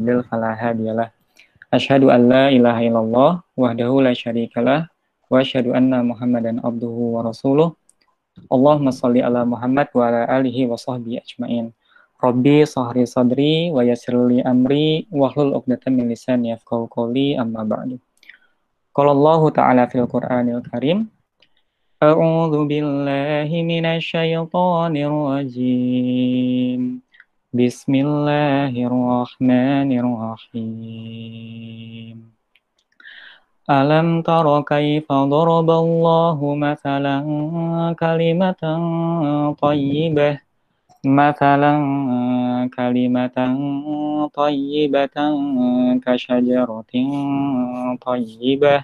hamdil fala dialah. Asyhadu an la ilaha illallah wahdahu la syarikalah wa asyhadu anna Muhammadan abduhu wa rasuluh. Allahumma shalli ala Muhammad wa ala alihi wa sahbihi ajmain. Rabbi sahri sadri wa yassirli amri wa hlul 'uqdatam min lisani yafqahu qawli amma ba'du. Qala Allahu ta'ala fil Qur'anil Karim A'udzu billahi minasy syaithanir rajim. بسم الله الرحمن الرحيم ألم تر كيف ضرب الله مثلا كلمة طيبة مثلا كلمة طيبة كشجرة طيبة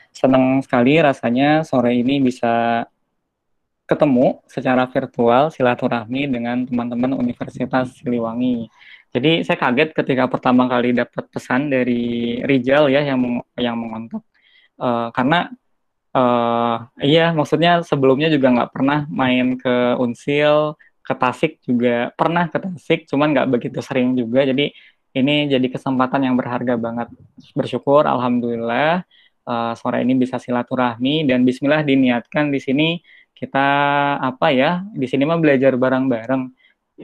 Senang sekali rasanya sore ini bisa ketemu secara virtual silaturahmi dengan teman-teman Universitas Siliwangi. Jadi saya kaget ketika pertama kali dapat pesan dari Rijal ya yang yang mengontak uh, karena uh, iya maksudnya sebelumnya juga nggak pernah main ke Unsil ke Tasik juga pernah ke Tasik cuman nggak begitu sering juga jadi ini jadi kesempatan yang berharga banget. Bersyukur, alhamdulillah uh, sore ini bisa silaturahmi dan Bismillah diniatkan di sini kita apa ya? Di sini mah belajar bareng-bareng.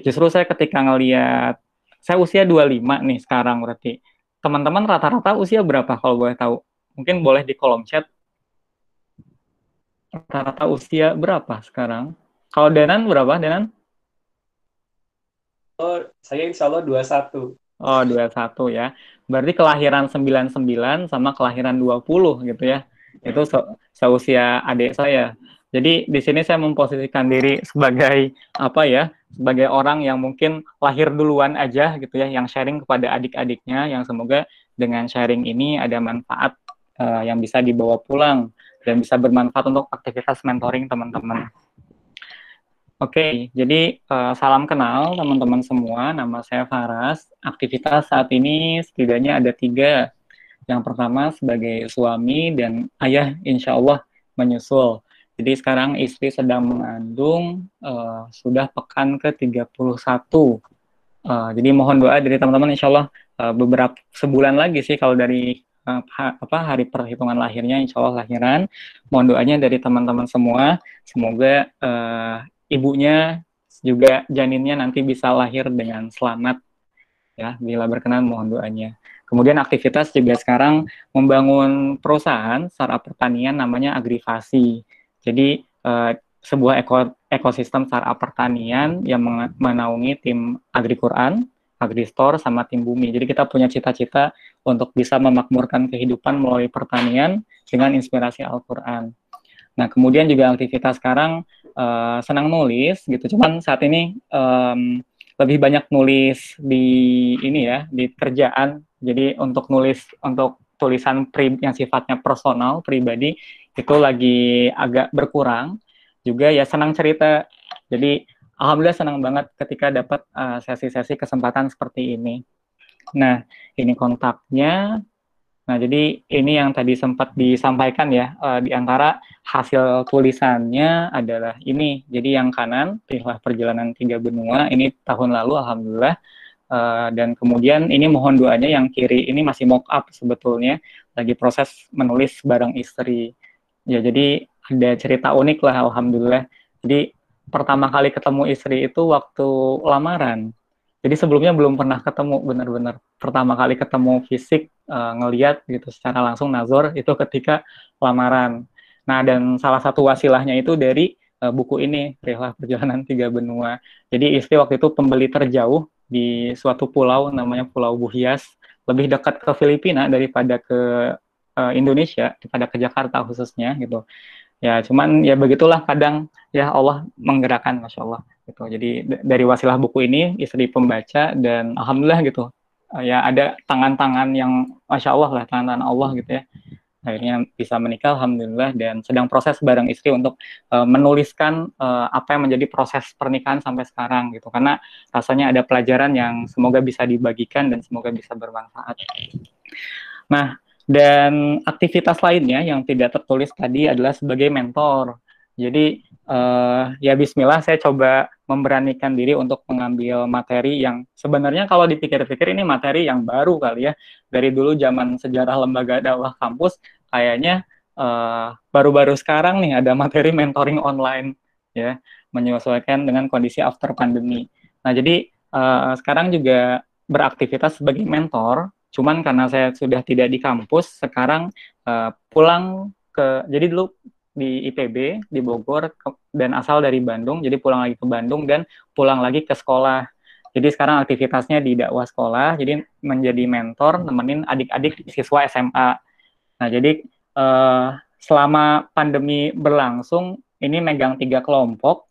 Justru saya ketika ngelihat saya usia 25 nih sekarang berarti. Teman-teman rata-rata usia berapa kalau boleh tahu? Mungkin boleh di kolom chat. Rata-rata usia berapa sekarang? Kalau Danan berapa, Danan? Oh, saya insya Allah 21. Oh, 21 ya. Berarti kelahiran 99 sama kelahiran 20 gitu ya. Itu se seusia adik saya. Jadi di sini saya memposisikan diri sebagai apa ya? Sebagai orang yang mungkin lahir duluan aja gitu ya, yang sharing kepada adik-adiknya yang semoga dengan sharing ini ada manfaat uh, yang bisa dibawa pulang dan bisa bermanfaat untuk aktivitas mentoring teman-teman. Oke, jadi uh, salam kenal teman-teman semua. Nama saya Faras. Aktivitas saat ini setidaknya ada tiga. Yang pertama sebagai suami dan ayah insya Allah menyusul. Jadi sekarang istri sedang mengandung, uh, sudah pekan ke-31. Uh, jadi mohon doa dari teman-teman insya Allah uh, beberapa sebulan lagi sih kalau dari uh, apa hari perhitungan lahirnya insya Allah lahiran. Mohon doanya dari teman-teman semua. Semoga uh, ibunya juga janinnya nanti bisa lahir dengan selamat ya bila berkenan mohon doanya. Kemudian aktivitas juga sekarang membangun perusahaan startup pertanian namanya Agrivasi. Jadi eh, sebuah eko, ekosistem startup pertanian yang menaungi tim Agri-Quran, Agri-Store, sama tim Bumi. Jadi kita punya cita-cita untuk bisa memakmurkan kehidupan melalui pertanian dengan inspirasi Al-Quran. Nah, kemudian juga aktivitas sekarang uh, senang nulis gitu. Cuman saat ini um, lebih banyak nulis di ini ya, di kerjaan. Jadi untuk nulis untuk tulisan pri, yang sifatnya personal, pribadi itu lagi agak berkurang. Juga ya senang cerita. Jadi alhamdulillah senang banget ketika dapat uh, sesi-sesi kesempatan seperti ini. Nah, ini kontaknya Nah, jadi ini yang tadi sempat disampaikan ya, uh, di antara hasil tulisannya adalah ini. Jadi yang kanan, Rihlah Perjalanan Tiga Benua, ini tahun lalu Alhamdulillah. Uh, dan kemudian ini mohon doanya yang kiri ini masih mock up sebetulnya, lagi proses menulis bareng istri. Ya, jadi ada cerita unik lah Alhamdulillah. Jadi pertama kali ketemu istri itu waktu lamaran. Jadi sebelumnya belum pernah ketemu benar-benar. Pertama kali ketemu fisik uh, ngeliat gitu secara langsung nazor itu ketika lamaran. Nah dan salah satu wasilahnya itu dari uh, buku ini Rihlah Perjalanan Tiga Benua. Jadi istri waktu itu pembeli terjauh di suatu pulau namanya Pulau Buhias, lebih dekat ke Filipina daripada ke uh, Indonesia, daripada ke Jakarta khususnya gitu. Ya cuman ya begitulah kadang ya Allah menggerakkan, masya Allah gitu. Jadi dari wasilah buku ini istri pembaca dan alhamdulillah gitu uh, ya ada tangan-tangan yang masya Allah lah tangan-tangan Allah gitu ya akhirnya bisa menikah alhamdulillah dan sedang proses bareng istri untuk uh, menuliskan uh, apa yang menjadi proses pernikahan sampai sekarang gitu karena rasanya ada pelajaran yang semoga bisa dibagikan dan semoga bisa bermanfaat. Nah, dan aktivitas lainnya yang tidak tertulis tadi adalah sebagai mentor. Jadi uh, ya Bismillah saya coba memberanikan diri untuk mengambil materi yang sebenarnya kalau dipikir-pikir ini materi yang baru kali ya dari dulu zaman sejarah lembaga dakwah kampus kayaknya eh, baru-baru sekarang nih ada materi mentoring online ya menyesuaikan dengan kondisi after pandemi. Nah jadi uh, sekarang juga beraktivitas sebagai mentor, cuman karena saya sudah tidak di kampus, sekarang uh, pulang ke jadi dulu di IPB di Bogor ke, dan asal dari Bandung, jadi pulang lagi ke Bandung dan pulang lagi ke sekolah. Jadi sekarang aktivitasnya di dakwah sekolah, jadi menjadi mentor nemenin adik-adik siswa SMA Nah, jadi uh, selama pandemi berlangsung, ini megang tiga kelompok.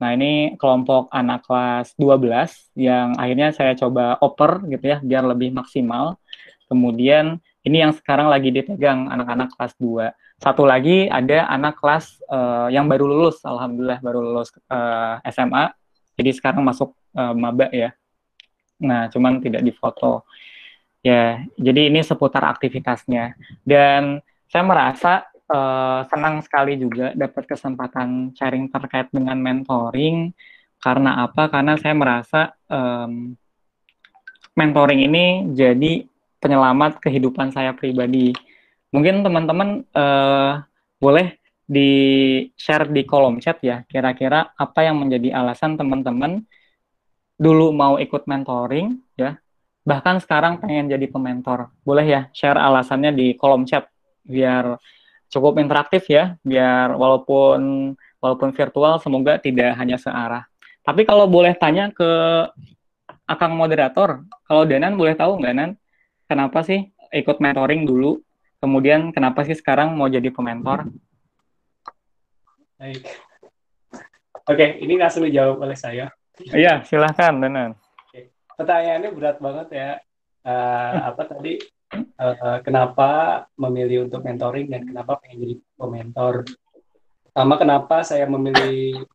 Nah, ini kelompok anak kelas 12 yang akhirnya saya coba oper gitu ya, biar lebih maksimal. Kemudian ini yang sekarang lagi dipegang anak-anak kelas 2. Satu lagi ada anak kelas uh, yang baru lulus, alhamdulillah baru lulus uh, eh, SMA. Jadi sekarang masuk uh, maba ya. Nah, cuman tidak difoto. Ya, jadi ini seputar aktivitasnya. Dan saya merasa uh, senang sekali juga dapat kesempatan sharing terkait dengan mentoring. Karena apa? Karena saya merasa um, mentoring ini jadi penyelamat kehidupan saya pribadi. Mungkin teman-teman uh, boleh di share di kolom chat ya. Kira-kira apa yang menjadi alasan teman-teman dulu mau ikut mentoring ya bahkan sekarang pengen jadi pementor. Boleh ya share alasannya di kolom chat biar cukup interaktif ya, biar walaupun walaupun virtual semoga tidak hanya searah. Tapi kalau boleh tanya ke akang moderator, kalau Danan boleh tahu nggak Nan, kenapa sih ikut mentoring dulu, kemudian kenapa sih sekarang mau jadi pementor? Baik. Oke, ini langsung dijawab oleh saya. Iya, silahkan Danan pertanyaannya berat banget ya. Uh, apa tadi? Uh, kenapa memilih untuk mentoring dan kenapa pengen jadi pementor? Pertama, kenapa saya memilih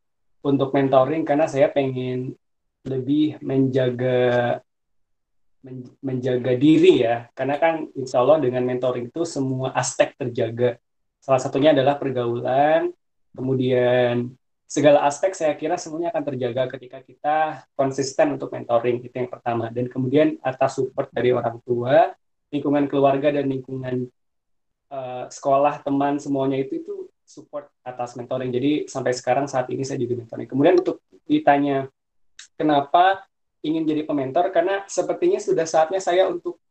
untuk mentoring? Karena saya pengen lebih menjaga men, menjaga diri ya. Karena kan insya Allah dengan mentoring itu semua aspek terjaga. Salah satunya adalah pergaulan kemudian segala aspek saya kira semuanya akan terjaga ketika kita konsisten untuk mentoring itu yang pertama. Dan kemudian atas support dari orang tua lingkungan keluarga dan lingkungan uh, sekolah teman semuanya itu itu support atas mentoring. Jadi sampai sekarang saat ini saya juga mentoring. Kemudian untuk ditanya kenapa ingin jadi pementor? Karena sepertinya sudah saatnya saya untuk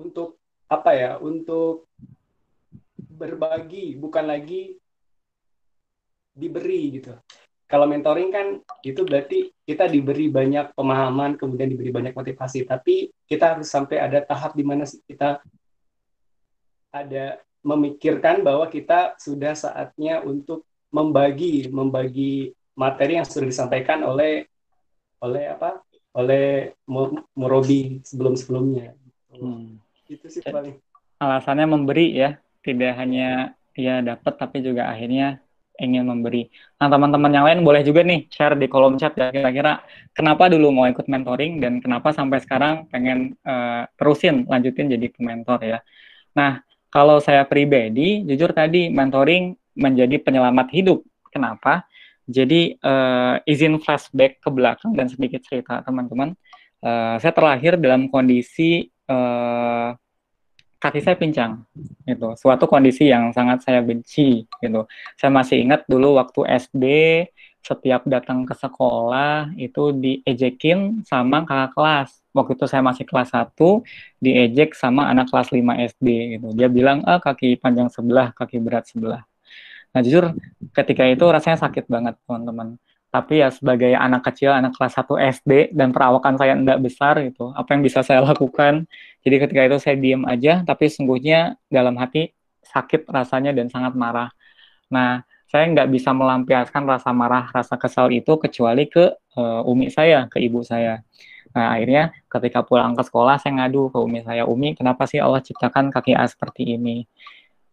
untuk apa ya untuk berbagi bukan lagi diberi gitu. Kalau mentoring kan itu berarti kita diberi banyak pemahaman, kemudian diberi banyak motivasi. Tapi kita harus sampai ada tahap di mana kita ada memikirkan bahwa kita sudah saatnya untuk membagi, membagi materi yang sudah disampaikan oleh oleh apa? Oleh Murobi sebelum-sebelumnya. Hmm. Itu sih paling. Alasannya memberi ya, tidak hanya dia dapat tapi juga akhirnya ingin memberi. Nah, teman-teman yang lain boleh juga nih share di kolom chat ya kira-kira kenapa dulu mau ikut mentoring dan kenapa sampai sekarang pengen uh, terusin lanjutin jadi pementor ya. Nah, kalau saya pribadi jujur tadi mentoring menjadi penyelamat hidup. Kenapa? Jadi uh, izin flashback ke belakang dan sedikit cerita teman-teman. Uh, saya terlahir dalam kondisi uh, kaki saya pincang gitu. Suatu kondisi yang sangat saya benci gitu. Saya masih ingat dulu waktu SD setiap datang ke sekolah itu diejekin sama kakak kelas. Waktu itu saya masih kelas 1 diejek sama anak kelas 5 SD gitu. Dia bilang ah kaki panjang sebelah kaki berat sebelah. Nah jujur ketika itu rasanya sakit banget teman-teman tapi ya sebagai anak kecil anak kelas 1 SD dan perawakan saya tidak besar gitu apa yang bisa saya lakukan jadi ketika itu saya diam aja tapi sungguhnya dalam hati sakit rasanya dan sangat marah nah saya nggak bisa melampiaskan rasa marah rasa kesal itu kecuali ke uh, umi saya ke ibu saya Nah, akhirnya ketika pulang ke sekolah, saya ngadu ke Umi saya, Umi, kenapa sih Allah ciptakan kaki A seperti ini?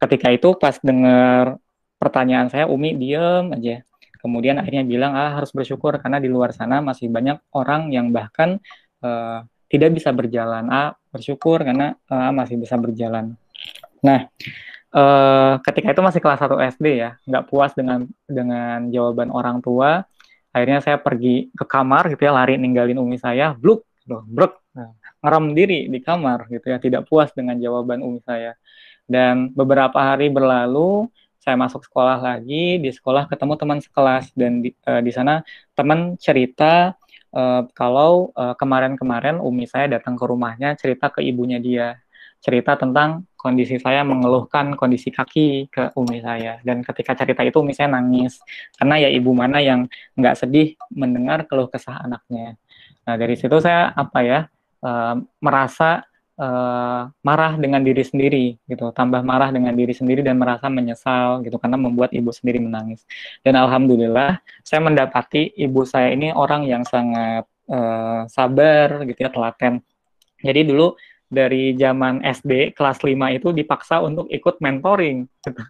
Ketika itu pas dengar pertanyaan saya, Umi diem aja. Kemudian akhirnya bilang, ah harus bersyukur karena di luar sana masih banyak orang yang bahkan uh, tidak bisa berjalan. Ah bersyukur karena uh, masih bisa berjalan. Nah, uh, ketika itu masih kelas 1 SD ya, nggak puas dengan dengan jawaban orang tua, akhirnya saya pergi ke kamar gitu ya, lari ninggalin umi saya, bluk, loh, brek, nah, ngerem diri di kamar gitu ya, tidak puas dengan jawaban umi saya. Dan beberapa hari berlalu, saya masuk sekolah lagi, di sekolah ketemu teman sekelas dan di, uh, di sana teman cerita uh, kalau kemarin-kemarin uh, umi saya datang ke rumahnya cerita ke ibunya dia cerita tentang kondisi saya mengeluhkan kondisi kaki ke umi saya. Dan ketika cerita itu umi saya nangis karena ya ibu mana yang nggak sedih mendengar keluh kesah anaknya. Nah dari situ saya apa ya uh, merasa uh, marah dengan diri sendiri gitu. Tambah marah dengan diri sendiri dan merasa menyesal gitu karena membuat ibu sendiri menangis. Dan alhamdulillah saya mendapati ibu saya ini orang yang sangat uh, sabar gitu ya telaten. Jadi dulu dari zaman SD kelas 5 itu dipaksa untuk ikut mentoring gitu.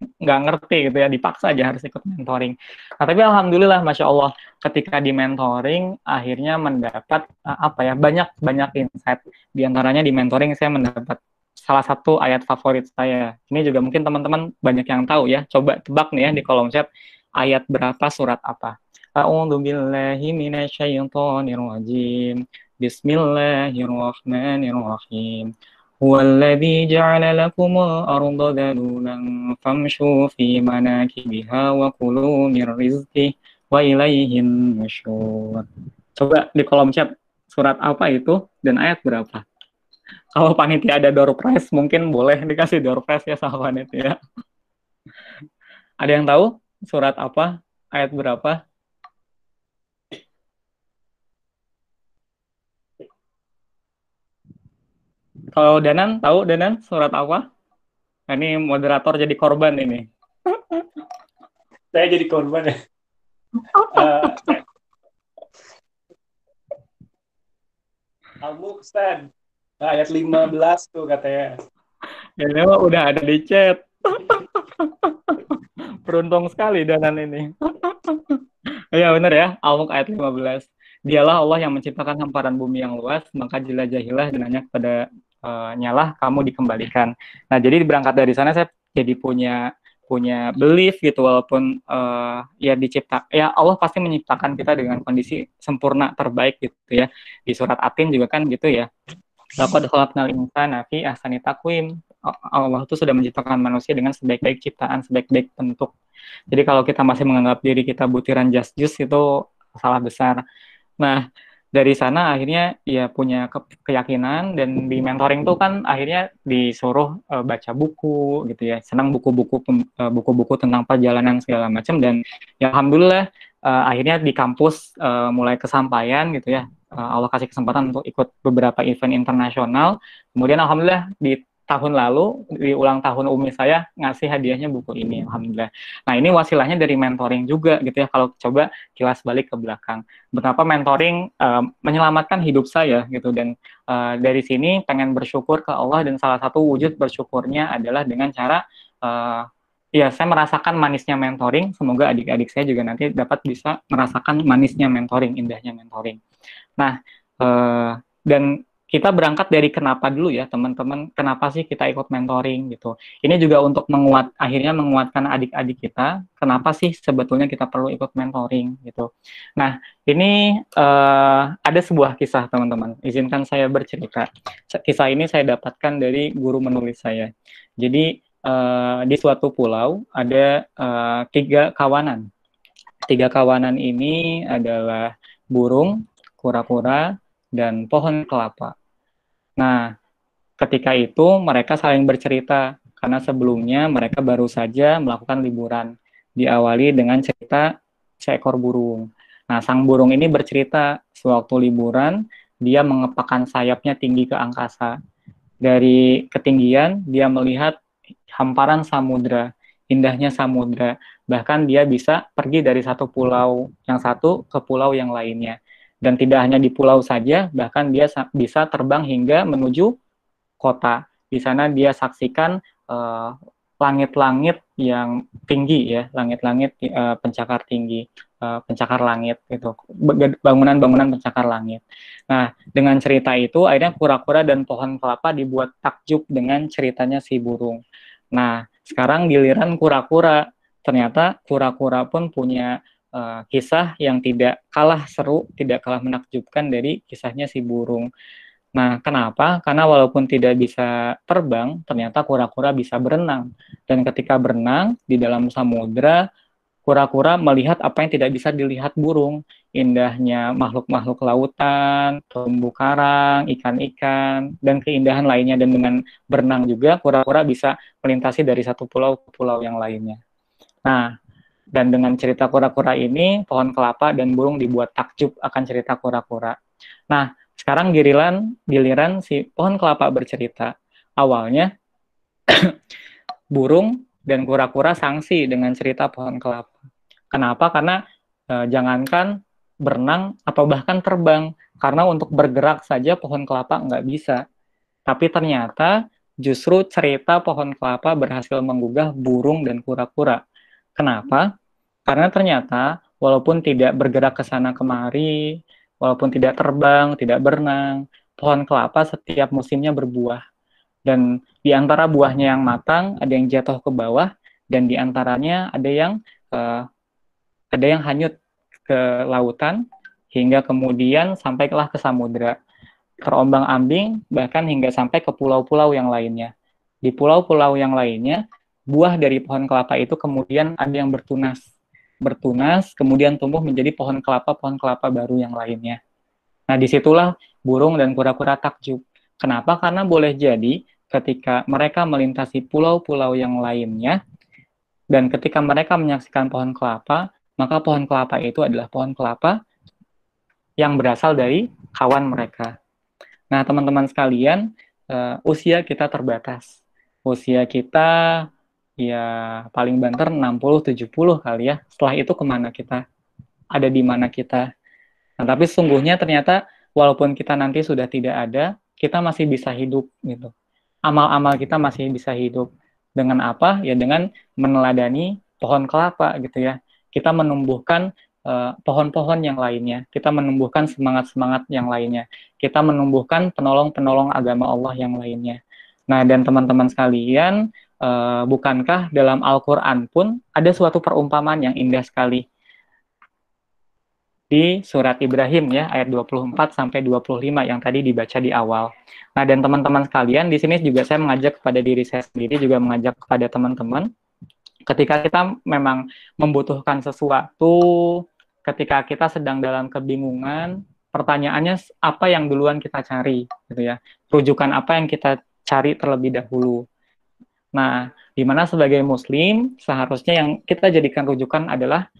Nggak ngerti gitu ya dipaksa aja harus ikut mentoring nah, tapi alhamdulillah masya Allah ketika di mentoring akhirnya mendapat uh, apa ya banyak banyak insight di antaranya di mentoring saya mendapat salah satu ayat favorit saya ini juga mungkin teman-teman banyak yang tahu ya coba tebak nih ya di kolom chat ayat berapa surat apa A'udzu billahi minasyaitonir rajim. Bismillahirrahmanirrahim. هو الذي جعل لكم الأرض ذلولا فامشوا في مناكبها وكلوا من رزقه وإليه النشور Coba di kolom chat surat apa itu dan ayat berapa? Kalau panitia ada door prize mungkin boleh dikasih door prize ya sama panitia. Ada yang tahu surat apa, ayat berapa? Kalau Danan tahu Danan surat apa? Nah, ini moderator jadi korban ini. Saya jadi korban ya. uh, Al-Muqsan. ayat 15 tuh katanya. Ya, udah ada di chat. Beruntung sekali Danan ini. Iya benar ya, Al-Mulk ayat 15. Dialah Allah yang menciptakan hamparan bumi yang luas, maka jelajahilah dengannya kepada uh, nyalah kamu dikembalikan. Nah, jadi berangkat dari sana saya jadi punya punya belief gitu walaupun uh, ya dicipta ya Allah pasti menciptakan kita dengan kondisi sempurna terbaik gitu ya. Di surat Atin juga kan gitu ya. Laqad khalaqnal insana fi ahsani taqwim. Allah itu sudah menciptakan manusia dengan sebaik-baik ciptaan, sebaik-baik bentuk. Jadi kalau kita masih menganggap diri kita butiran just jus itu salah besar. Nah, dari sana akhirnya ya punya ke keyakinan dan di mentoring tuh kan akhirnya disuruh uh, baca buku gitu ya. Senang buku-buku uh, buku-buku tentang perjalanan segala macam dan ya alhamdulillah uh, akhirnya di kampus uh, mulai kesampaian gitu ya. Uh, Allah kasih kesempatan untuk ikut beberapa event internasional. Kemudian alhamdulillah di tahun lalu di ulang tahun Umi saya ngasih hadiahnya buku ini alhamdulillah. Nah, ini wasilahnya dari mentoring juga gitu ya kalau coba kilas balik ke belakang. Betapa mentoring uh, menyelamatkan hidup saya gitu dan uh, dari sini pengen bersyukur ke Allah dan salah satu wujud bersyukurnya adalah dengan cara uh, ya saya merasakan manisnya mentoring, semoga adik-adik saya juga nanti dapat bisa merasakan manisnya mentoring, indahnya mentoring. Nah, dan kita berangkat dari kenapa dulu ya teman-teman. Kenapa sih kita ikut mentoring gitu? Ini juga untuk menguat akhirnya menguatkan adik-adik kita kenapa sih sebetulnya kita perlu ikut mentoring gitu. Nah ini uh, ada sebuah kisah teman-teman. Izinkan saya bercerita. Kisah ini saya dapatkan dari guru menulis saya. Jadi uh, di suatu pulau ada uh, tiga kawanan. Tiga kawanan ini adalah burung kura-kura dan pohon kelapa Nah, ketika itu mereka saling bercerita karena sebelumnya mereka baru saja melakukan liburan. Diawali dengan cerita seekor burung. Nah, sang burung ini bercerita sewaktu liburan dia mengepakkan sayapnya tinggi ke angkasa. Dari ketinggian dia melihat hamparan samudra, indahnya samudra. Bahkan dia bisa pergi dari satu pulau yang satu ke pulau yang lainnya. Dan tidak hanya di pulau saja, bahkan dia bisa terbang hingga menuju kota. Di sana dia saksikan uh, langit-langit yang tinggi ya, langit-langit uh, pencakar tinggi, uh, pencakar langit itu, bangunan-bangunan pencakar langit. Nah, dengan cerita itu akhirnya kura-kura dan pohon kelapa dibuat takjub dengan ceritanya si burung. Nah, sekarang giliran kura-kura, ternyata kura-kura pun punya uh, kisah yang tidak kalah seru, tidak kalah menakjubkan dari kisahnya si burung. Nah, kenapa? Karena walaupun tidak bisa terbang, ternyata kura-kura bisa berenang. Dan ketika berenang di dalam samudera, kura-kura melihat apa yang tidak bisa dilihat burung. Indahnya makhluk-makhluk lautan, terumbu karang, ikan-ikan, dan keindahan lainnya. Dan dengan berenang juga, kura-kura bisa melintasi dari satu pulau ke pulau yang lainnya. Nah, dan dengan cerita kura-kura ini, pohon kelapa dan burung dibuat takjub akan cerita kura-kura. Nah, sekarang giliran giliran si pohon kelapa bercerita. Awalnya burung dan kura-kura sanksi dengan cerita pohon kelapa. Kenapa? Karena e, jangankan berenang atau bahkan terbang, karena untuk bergerak saja pohon kelapa nggak bisa. Tapi ternyata justru cerita pohon kelapa berhasil menggugah burung dan kura-kura. Kenapa? Karena ternyata walaupun tidak bergerak ke sana kemari, walaupun tidak terbang, tidak berenang, pohon kelapa setiap musimnya berbuah. Dan di antara buahnya yang matang, ada yang jatuh ke bawah, dan di antaranya ada yang uh, ada yang hanyut ke lautan, hingga kemudian sampailah ke samudera. Terombang-ambing, bahkan hingga sampai ke pulau-pulau yang lainnya. Di pulau-pulau yang lainnya, buah dari pohon kelapa itu kemudian ada yang bertunas bertunas, kemudian tumbuh menjadi pohon kelapa, pohon kelapa baru yang lainnya. Nah, di situlah burung dan kura-kura takjub. Kenapa? Karena boleh jadi ketika mereka melintasi pulau-pulau yang lainnya, dan ketika mereka menyaksikan pohon kelapa, maka pohon kelapa itu adalah pohon kelapa yang berasal dari kawan mereka. Nah, teman-teman sekalian, uh, usia kita terbatas. Usia kita ya paling banter 60-70 kali ya. Setelah itu ke mana kita? Ada di mana kita? Nah, tapi sungguhnya ternyata walaupun kita nanti sudah tidak ada, kita masih bisa hidup gitu. Amal-amal kita masih bisa hidup. Dengan apa? Ya dengan meneladani pohon kelapa gitu ya. Kita menumbuhkan eh, pohon-pohon uh, yang lainnya. Kita menumbuhkan semangat-semangat yang lainnya. Kita menumbuhkan penolong-penolong agama Allah yang lainnya. Nah, dan teman-teman sekalian, uh, bukankah dalam Al-Quran pun ada suatu perumpamaan yang indah sekali di surat Ibrahim ya ayat 24 sampai 25 yang tadi dibaca di awal. Nah, dan teman-teman sekalian di sini juga saya mengajak kepada diri saya sendiri juga mengajak kepada teman-teman ketika kita memang membutuhkan sesuatu, ketika kita sedang dalam kebingungan, pertanyaannya apa yang duluan kita cari gitu ya. Rujukan apa yang kita cari terlebih dahulu. Nah, di mana sebagai muslim seharusnya yang kita jadikan rujukan adalah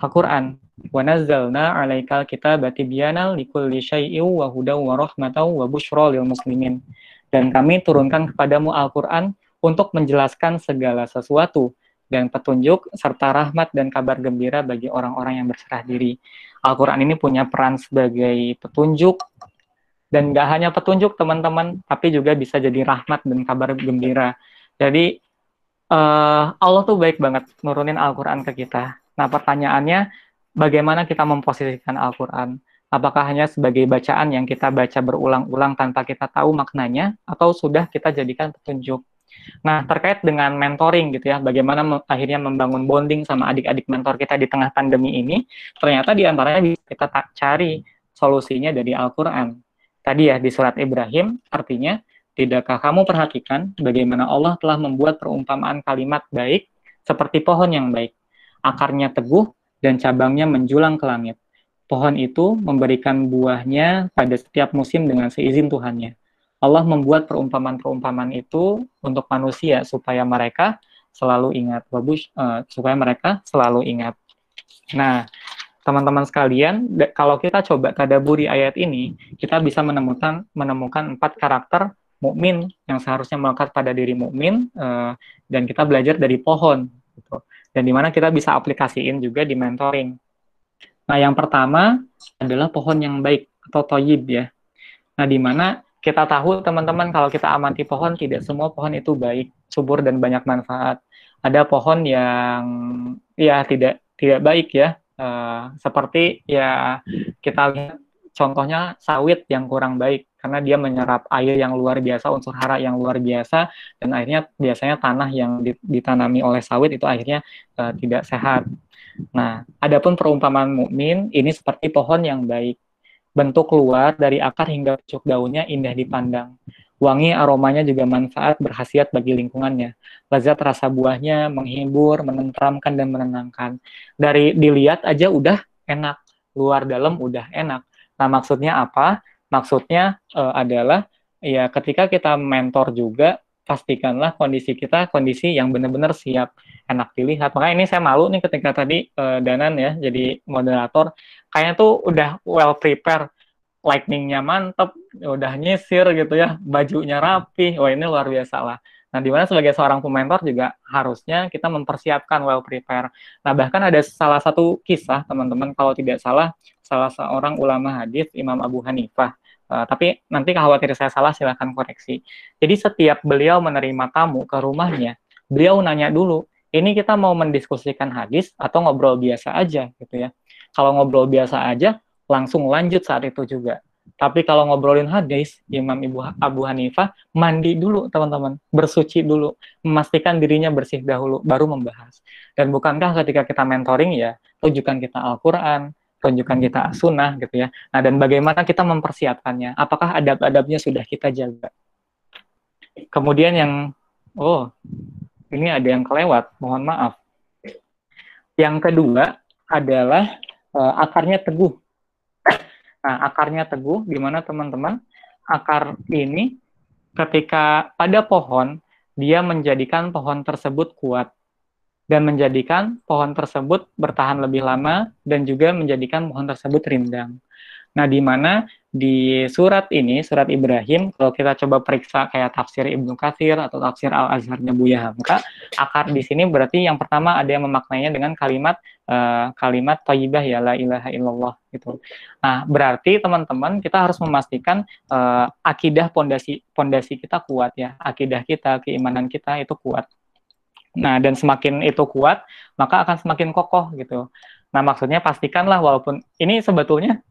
Al-Qur'an. Wa nazzalna 'alaikal kitaba tibyanan likulli syai'in wa hudaw wa rahmatan wa busyra lil muslimin. Dan kami turunkan kepadamu Al-Qur'an untuk menjelaskan segala sesuatu dan petunjuk serta rahmat dan kabar gembira bagi orang-orang yang berserah diri. Al-Quran ini punya peran sebagai petunjuk dan gak hanya petunjuk teman-teman, tapi juga bisa jadi rahmat dan kabar gembira jadi uh, Allah tuh baik banget nurunin Al-Quran ke kita. Nah pertanyaannya, bagaimana kita memposisikan Al-Quran? Apakah hanya sebagai bacaan yang kita baca berulang-ulang tanpa kita tahu maknanya, atau sudah kita jadikan petunjuk? Nah, terkait dengan mentoring gitu ya, bagaimana akhirnya membangun bonding sama adik-adik mentor kita di tengah pandemi ini, ternyata di antaranya kita cari solusinya dari Al-Quran. Tadi ya, di surat Ibrahim, artinya Tidakkah kamu perhatikan bagaimana Allah telah membuat perumpamaan kalimat baik seperti pohon yang baik, akarnya teguh dan cabangnya menjulang ke langit. Pohon itu memberikan buahnya pada setiap musim dengan seizin Tuhannya. Allah membuat perumpamaan-perumpamaan itu untuk manusia supaya mereka selalu ingat, bagus, uh, supaya mereka selalu ingat. Nah, teman-teman sekalian, kalau kita coba tadaburi ayat ini, kita bisa menemukan menemukan empat karakter mukmin yang seharusnya melekat pada diri mukmin uh, dan kita belajar dari pohon gitu. Dan di mana kita bisa aplikasiin juga di mentoring. Nah, yang pertama adalah pohon yang baik atau toyib ya. Nah, di mana kita tahu teman-teman kalau kita amati pohon tidak semua pohon itu baik, subur dan banyak manfaat. Ada pohon yang ya tidak tidak baik ya, uh, seperti ya kita lihat contohnya sawit yang kurang baik karena dia menyerap air yang luar biasa, unsur hara yang luar biasa, dan akhirnya biasanya tanah yang ditanami oleh sawit itu akhirnya uh, tidak sehat. Nah, adapun perumpamaan mukmin ini seperti pohon yang baik. Bentuk luar dari akar hingga pucuk daunnya indah dipandang. Wangi aromanya juga manfaat berhasiat bagi lingkungannya. Lezat rasa buahnya menghibur, menenteramkan dan menenangkan. Dari dilihat aja udah enak, luar dalam udah enak. Nah, maksudnya apa? Maksudnya uh, adalah ya ketika kita mentor juga pastikanlah kondisi kita kondisi yang benar-benar siap enak dilihat. Makanya ini saya malu nih ketika tadi uh, Danan ya jadi moderator kayaknya tuh udah well prepare lightningnya mantep, udah nyisir gitu ya, bajunya rapi, wah ini luar biasa lah. Nah, di mana sebagai seorang pementor juga harusnya kita mempersiapkan well prepare. Nah, bahkan ada salah satu kisah, teman-teman, kalau tidak salah, salah seorang ulama hadis Imam Abu Hanifah. Uh, tapi nanti khawatir saya salah, silahkan koreksi. Jadi setiap beliau menerima tamu ke rumahnya, beliau nanya dulu, ini kita mau mendiskusikan hadis atau ngobrol biasa aja gitu ya. Kalau ngobrol biasa aja, langsung lanjut saat itu juga. Tapi kalau ngobrolin hadis, Imam Ibu Abu Hanifah mandi dulu teman-teman, bersuci dulu, memastikan dirinya bersih dahulu, baru membahas. Dan bukankah ketika kita mentoring ya, tunjukkan kita Al-Quran, tunjukkan kita sunnah gitu ya. Nah dan bagaimana kita mempersiapkannya? Apakah adab-adabnya sudah kita jaga? Kemudian yang, oh ini ada yang kelewat, mohon maaf. Yang kedua adalah uh, akarnya teguh Nah, akarnya teguh, gimana teman-teman? Akar ini ketika pada pohon, dia menjadikan pohon tersebut kuat dan menjadikan pohon tersebut bertahan lebih lama dan juga menjadikan pohon tersebut rindang. Nah, di mana di surat ini, surat Ibrahim, kalau kita coba periksa kayak tafsir Ibnu Katsir atau tafsir Al-Azharnya Buya Hamka, akar di sini berarti yang pertama ada yang memaknainya dengan kalimat uh, kalimat thayyibah ya la ilaha illallah gitu. Nah, berarti teman-teman kita harus memastikan uh, akidah pondasi pondasi kita kuat ya, akidah kita, keimanan kita itu kuat. Nah, dan semakin itu kuat, maka akan semakin kokoh gitu. Nah, maksudnya pastikanlah walaupun ini sebetulnya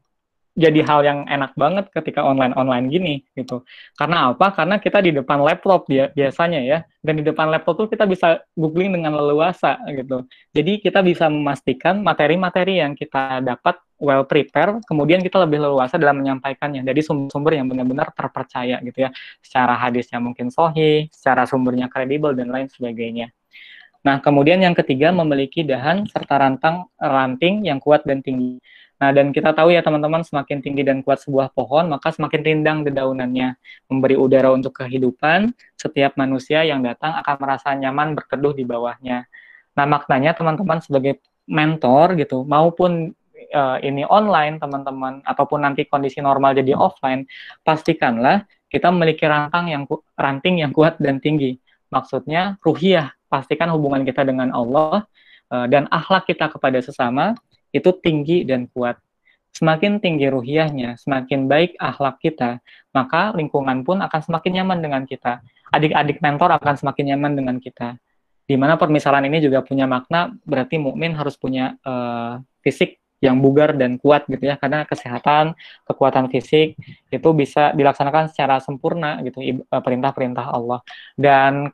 jadi hal yang enak banget ketika online-online gini gitu. Karena apa? Karena kita di depan laptop dia biasanya ya. Dan di depan laptop tuh kita bisa googling dengan leluasa gitu. Jadi kita bisa memastikan materi-materi yang kita dapat well prepare, kemudian kita lebih leluasa dalam menyampaikannya dari sumber-sumber yang benar-benar terpercaya gitu ya. Secara hadisnya mungkin sohi, secara sumbernya kredibel dan lain sebagainya. Nah, kemudian yang ketiga memiliki dahan serta rantang ranting yang kuat dan tinggi. Nah, dan kita tahu ya teman-teman, semakin tinggi dan kuat sebuah pohon, maka semakin rindang dedaunannya, memberi udara untuk kehidupan, setiap manusia yang datang akan merasa nyaman berteduh di bawahnya. Nah, maknanya teman-teman sebagai mentor gitu, maupun uh, ini online teman-teman, ataupun nanti kondisi normal jadi offline, pastikanlah kita memiliki rantang yang ranting yang kuat dan tinggi. Maksudnya ruhiyah, pastikan hubungan kita dengan Allah uh, dan akhlak kita kepada sesama itu tinggi dan kuat. Semakin tinggi ruhiahnya, semakin baik akhlak kita, maka lingkungan pun akan semakin nyaman dengan kita. Adik-adik mentor akan semakin nyaman dengan kita. Di mana permisalan ini juga punya makna, berarti mukmin harus punya uh, fisik yang bugar dan kuat gitu ya karena kesehatan kekuatan fisik itu bisa dilaksanakan secara sempurna gitu eh, perintah-perintah Allah dan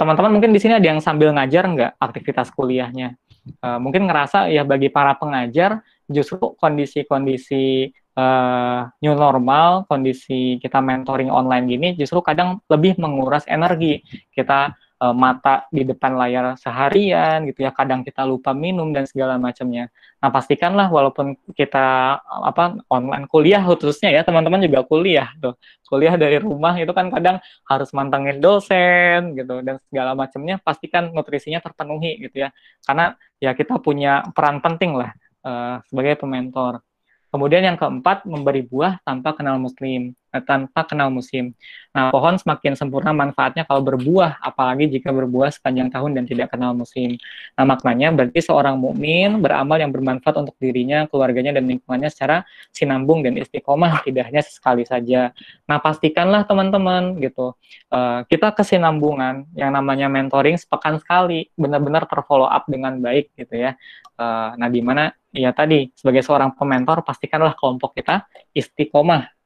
teman-teman mungkin di sini ada yang sambil ngajar nggak aktivitas kuliahnya uh, mungkin ngerasa ya bagi para pengajar justru kondisi-kondisi uh, new normal, kondisi kita mentoring online gini justru kadang lebih menguras energi. Kita uh, mata di depan layar seharian gitu ya, kadang kita lupa minum dan segala macamnya. Nah, pastikanlah walaupun kita apa online kuliah khususnya ya, teman-teman juga kuliah tuh. Kuliah dari rumah itu kan kadang harus mantengin dosen gitu dan segala macamnya, pastikan nutrisinya terpenuhi gitu ya. Karena ya kita punya peran penting lah uh, sebagai pementor. Kemudian yang keempat, memberi buah tanpa kenal muslim. Eh, tanpa kenal musim. Nah, pohon semakin sempurna manfaatnya kalau berbuah, apalagi jika berbuah sepanjang tahun dan tidak kenal musim. Nah, maknanya berarti seorang mukmin beramal yang bermanfaat untuk dirinya, keluarganya, dan lingkungannya secara sinambung dan istiqomah, tidak hanya sesekali saja. Nah, pastikanlah teman-teman gitu, uh, kita kesinambungan yang namanya mentoring sepekan sekali, benar-benar terfollow up dengan baik gitu ya. Uh, nah, di mana ya tadi sebagai seorang pementor pastikanlah kelompok kita istiqomah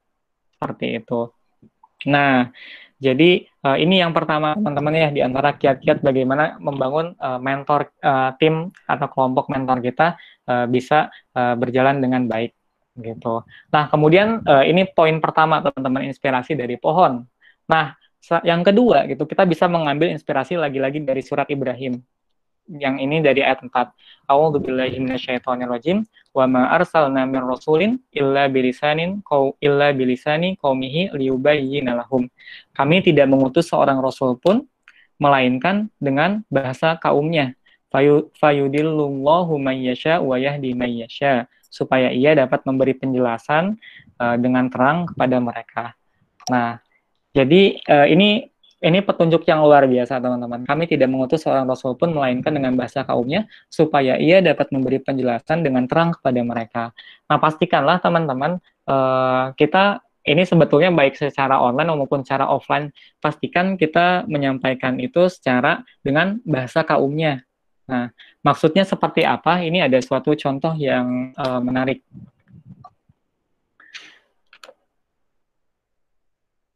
seperti itu. Nah, jadi uh, ini yang pertama teman-teman ya di antara kiat-kiat bagaimana membangun uh, mentor uh, tim atau kelompok mentor kita uh, bisa uh, berjalan dengan baik gitu. Nah, kemudian uh, ini poin pertama teman-teman inspirasi dari pohon. Nah, yang kedua gitu kita bisa mengambil inspirasi lagi-lagi dari surat Ibrahim yang ini dari ayat 4. A'udzu billahi minasyaitonir rajim. Wa ma arsalna min rasulin illa bilisanin qaw illa bilisani qaumihi liyubayyana lahum. Kami tidak mengutus seorang rasul pun melainkan dengan bahasa kaumnya. Fayudillullahu man yasha wa yahdi man yasha supaya ia dapat memberi penjelasan uh, dengan terang kepada mereka. Nah, jadi uh, ini ini petunjuk yang luar biasa, teman-teman. Kami tidak mengutus seorang rasul pun, melainkan dengan bahasa kaumnya, supaya ia dapat memberi penjelasan dengan terang kepada mereka. Nah, pastikanlah, teman-teman, uh, kita ini sebetulnya baik secara online maupun secara offline, pastikan kita menyampaikan itu secara dengan bahasa kaumnya. Nah, maksudnya seperti apa? Ini ada suatu contoh yang uh, menarik.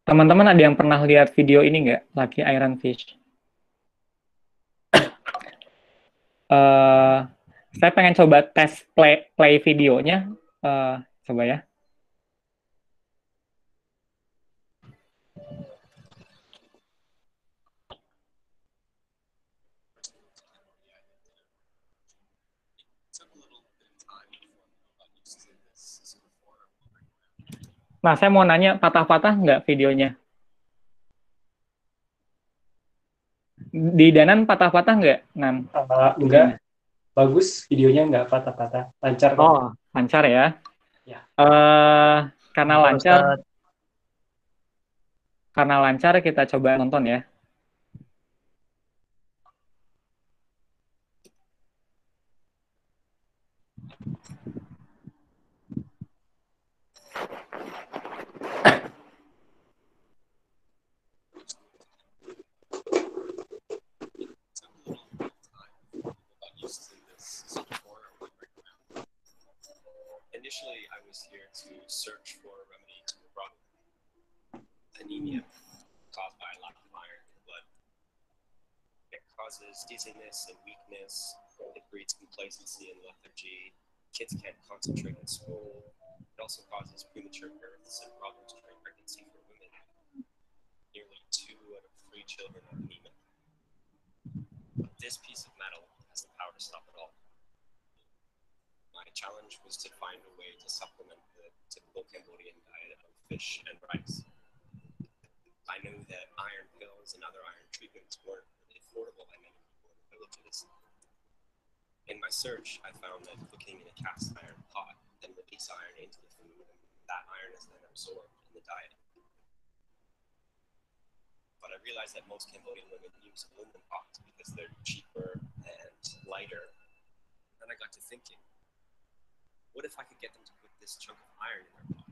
Teman-teman ada yang pernah lihat video ini nggak? Lucky Iron Fish. uh, saya pengen coba tes play, play videonya. Uh, coba ya. Nah, saya mau nanya patah-patah nggak videonya? Di Danan patah-patah nggak, Nan? Uh, enggak. Bagus videonya nggak patah-patah. Lancar. Oh, lancar ya? Ya. Uh, karena lancar, karena lancar kita coba nonton ya. Initially I was here to search for a remedy to the problem anemia caused by lack of iron in the blood. It causes dizziness and weakness. It breeds complacency and lethargy. Kids can't concentrate in school. It also causes premature births and problems during pregnancy for women. Nearly two out of three children have anemia. This piece of metal has the power to stop it all my challenge was to find a way to supplement the typical Cambodian diet of fish and rice. I knew that iron pills and other iron treatments weren't really affordable by many people in my search, I found that cooking in a cast iron pot then release iron into the food, and that iron is then absorbed in the diet. But I realized that most Cambodian women use aluminum pots because they're cheaper and lighter. Then I got to thinking, what if I could get them to put this chunk of iron in their pot?